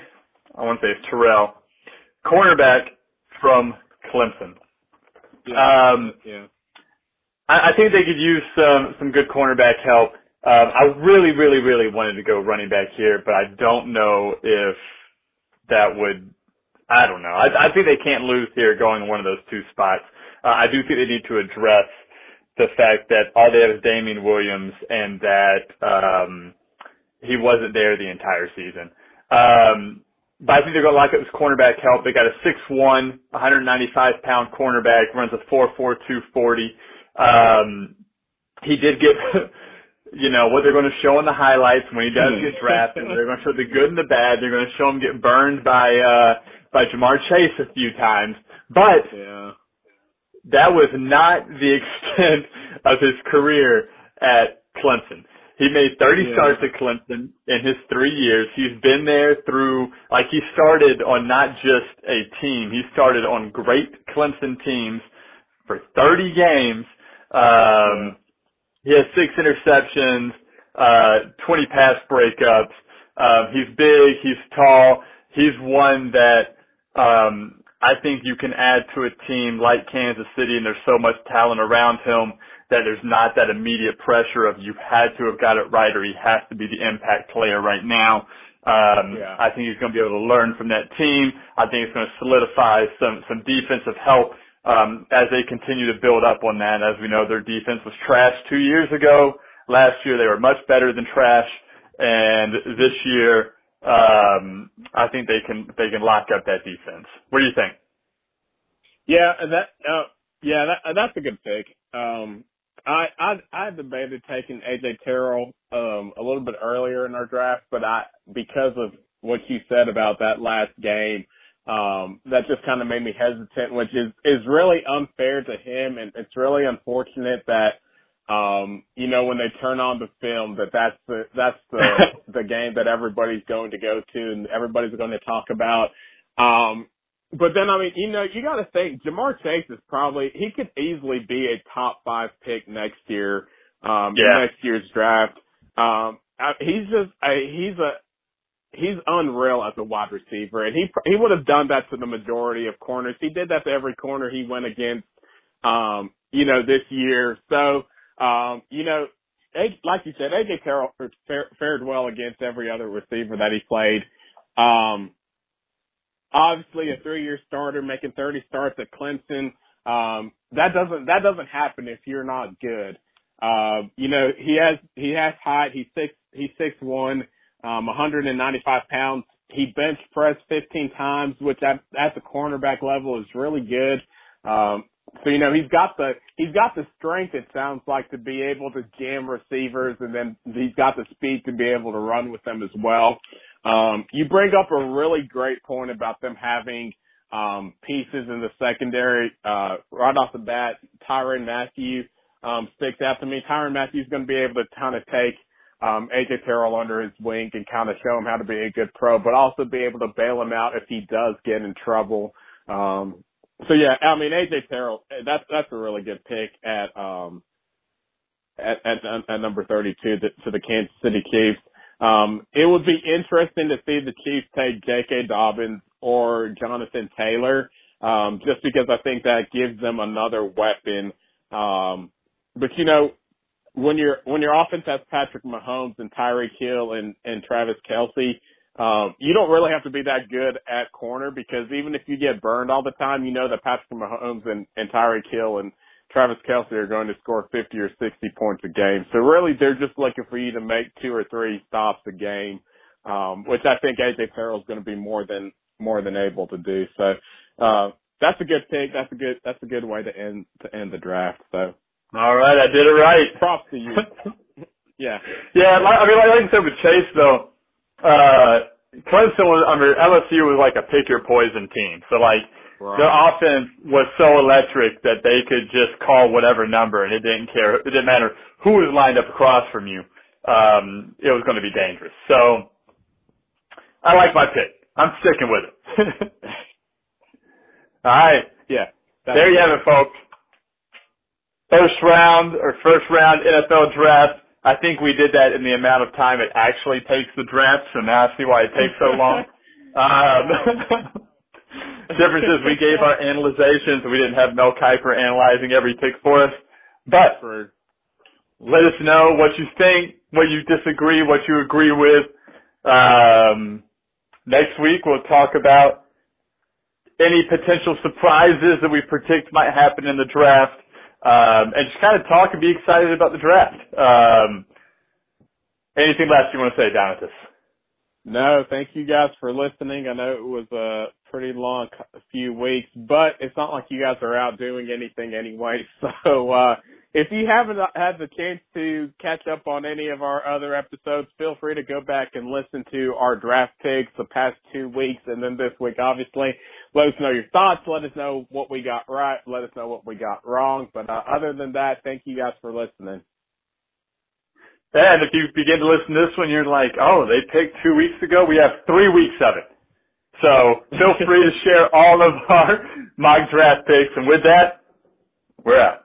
I want to say it's Terrell, cornerback from Clemson. Yeah. Um, yeah. I, I think they could use some some good cornerback help. Um, I really, really, really wanted to go running back here, but I don't know if that would. I don't know. I, I think they can't lose here going to one of those two spots. Uh, I do think they need to address the fact that all they have is Damien Williams and that um, he wasn't there the entire season. Um, but I think they're going to lock up his cornerback help. They got a 6'1", 195 pound cornerback, runs a 4'4", 240. Um, he did get you know, what they're going to show in the highlights when he does get drafted. they're going to show the good and the bad. They're going to show him get burned by, uh, by Ja'Marr Chase a few times. But yeah. that was not the extent of his career at Clemson. He made 30 yeah. starts at Clemson in his three years. He's been there through, like he started on not just a team, he started on great Clemson teams for 30 games. Um, he has six interceptions, uh, 20 pass breakups. Um, he's big. He's tall. He's one that um, I think you can add to a team like Kansas City, and there's so much talent around him that there's not that immediate pressure of you had to have got it right or he has to be the impact player right now. Um, yeah. I think he's going to be able to learn from that team. I think it's going to solidify some some defensive help um, as they continue to build up on that. As we know, their defense was trash two years ago. Last year, they were much better than trash, and this year, um, I think they can they can lock up that defense. What do you think? Yeah, and that uh, yeah, that, that's a good pick. Um, I I I debated taking AJ Terrell um, a little bit earlier in our draft, but I because of what you said about that last game, um, that just kind of made me hesitant, which is, is really unfair to him. And it's really unfortunate that, um, you know, when they turn on the film that that's the, that's the, the game that everybody's going to go to and everybody's going to talk about. Um, but then, I mean, you know, you got to think Ja'Marr Chase is probably, he could easily be a top five pick next year, um, yeah. next year's draft. Um, he's just, he's a, he's unreal as a wide receiver, and he he would have done that to the majority of corners. He did that to every corner he went against, um, you know, this year. So, um, you know, like you said, AJ Terrell fared well against every other receiver that he played. Um, obviously, a three-year starter making 30 starts at Clemson. Um, that doesn't that doesn't happen if you're not good. Uh, you know, he has he has height. He's six he's six one um, 195 pounds. He bench pressed 15 times, which at, at the cornerback level is really good. Um, so you know he's got the he's got the strength. It sounds like to be able to jam receivers, and then he's got the speed to be able to run with them as well. Um, you bring up a really great point about them having um, pieces in the secondary. Uh, right off the bat, Tyrann Mathieu um, sticks out to me. Tyrann Mathieu is going to be able to kind of take um, AJ Terrell under his wing and kind of show him how to be a good pro, but also be able to bail him out if he does get in trouble. Um, so yeah, I mean AJ Terrell, that's that's a really good pick at um at at, at number 32 to, the Kansas City Chiefs. Um, it would be interesting to see the Chiefs take J.K. Dobbins or Jonathan Taylor, um, just because I think that gives them another weapon. Um, but you know, when your when your offense has Patrick Mahomes and Tyreek Hill and and Travis Kelce, um, you don't really have to be that good at corner because even if you get burned all the time, you know that Patrick Mahomes and and Tyreek Hill and Travis Kelce are going to score 50 or 60 points a game. So really, they're just looking for you to make two or three stops a game, um, which I think AJ Terrell is going to be more than more than able to do. So uh, that's a good pick. That's a good that's a good way to end to end the draft. So all right, I did it right. Props to you. yeah. Yeah, I mean, like I said with Chase though, uh, Clemson was, I mean, LSU was like a pick your poison team. So like, right. their offense was so electric that they could just call whatever number and it didn't care. It didn't matter who was lined up across from you. Um, it was going to be dangerous. So, I like my pick. I'm sticking with it. All right. Yeah. There you have it, folks first round or first round NFL draft. I think we did that in the amount of time it actually takes the draft, so now I see why it takes so long. um, difference is we gave our analyzations. We didn't have Mel Kiper analyzing every pick for us. But let us know what you think, what you disagree, what you agree with. Um, next week we'll talk about any potential surprises that we predict might happen in the draft, um, and just kind of talk and be excited about the draft. Um, anything last you want to say, Donatus? No, thank you guys for listening. I know it was a pretty long few weeks, but it's not like you guys are out doing anything anyway. So, uh, if you haven't had the chance to catch up on any of our other episodes, feel free to go back and listen to our draft picks the past two weeks and then this week, obviously. Let us know your thoughts. Let us know what we got right. Let us know what we got wrong. But uh, other than that, thank you guys for listening. And if you begin to listen to this one, you're like, oh, they picked two weeks ago. We have three weeks of it. So feel free to share all of our mock draft picks. And with that, we're out.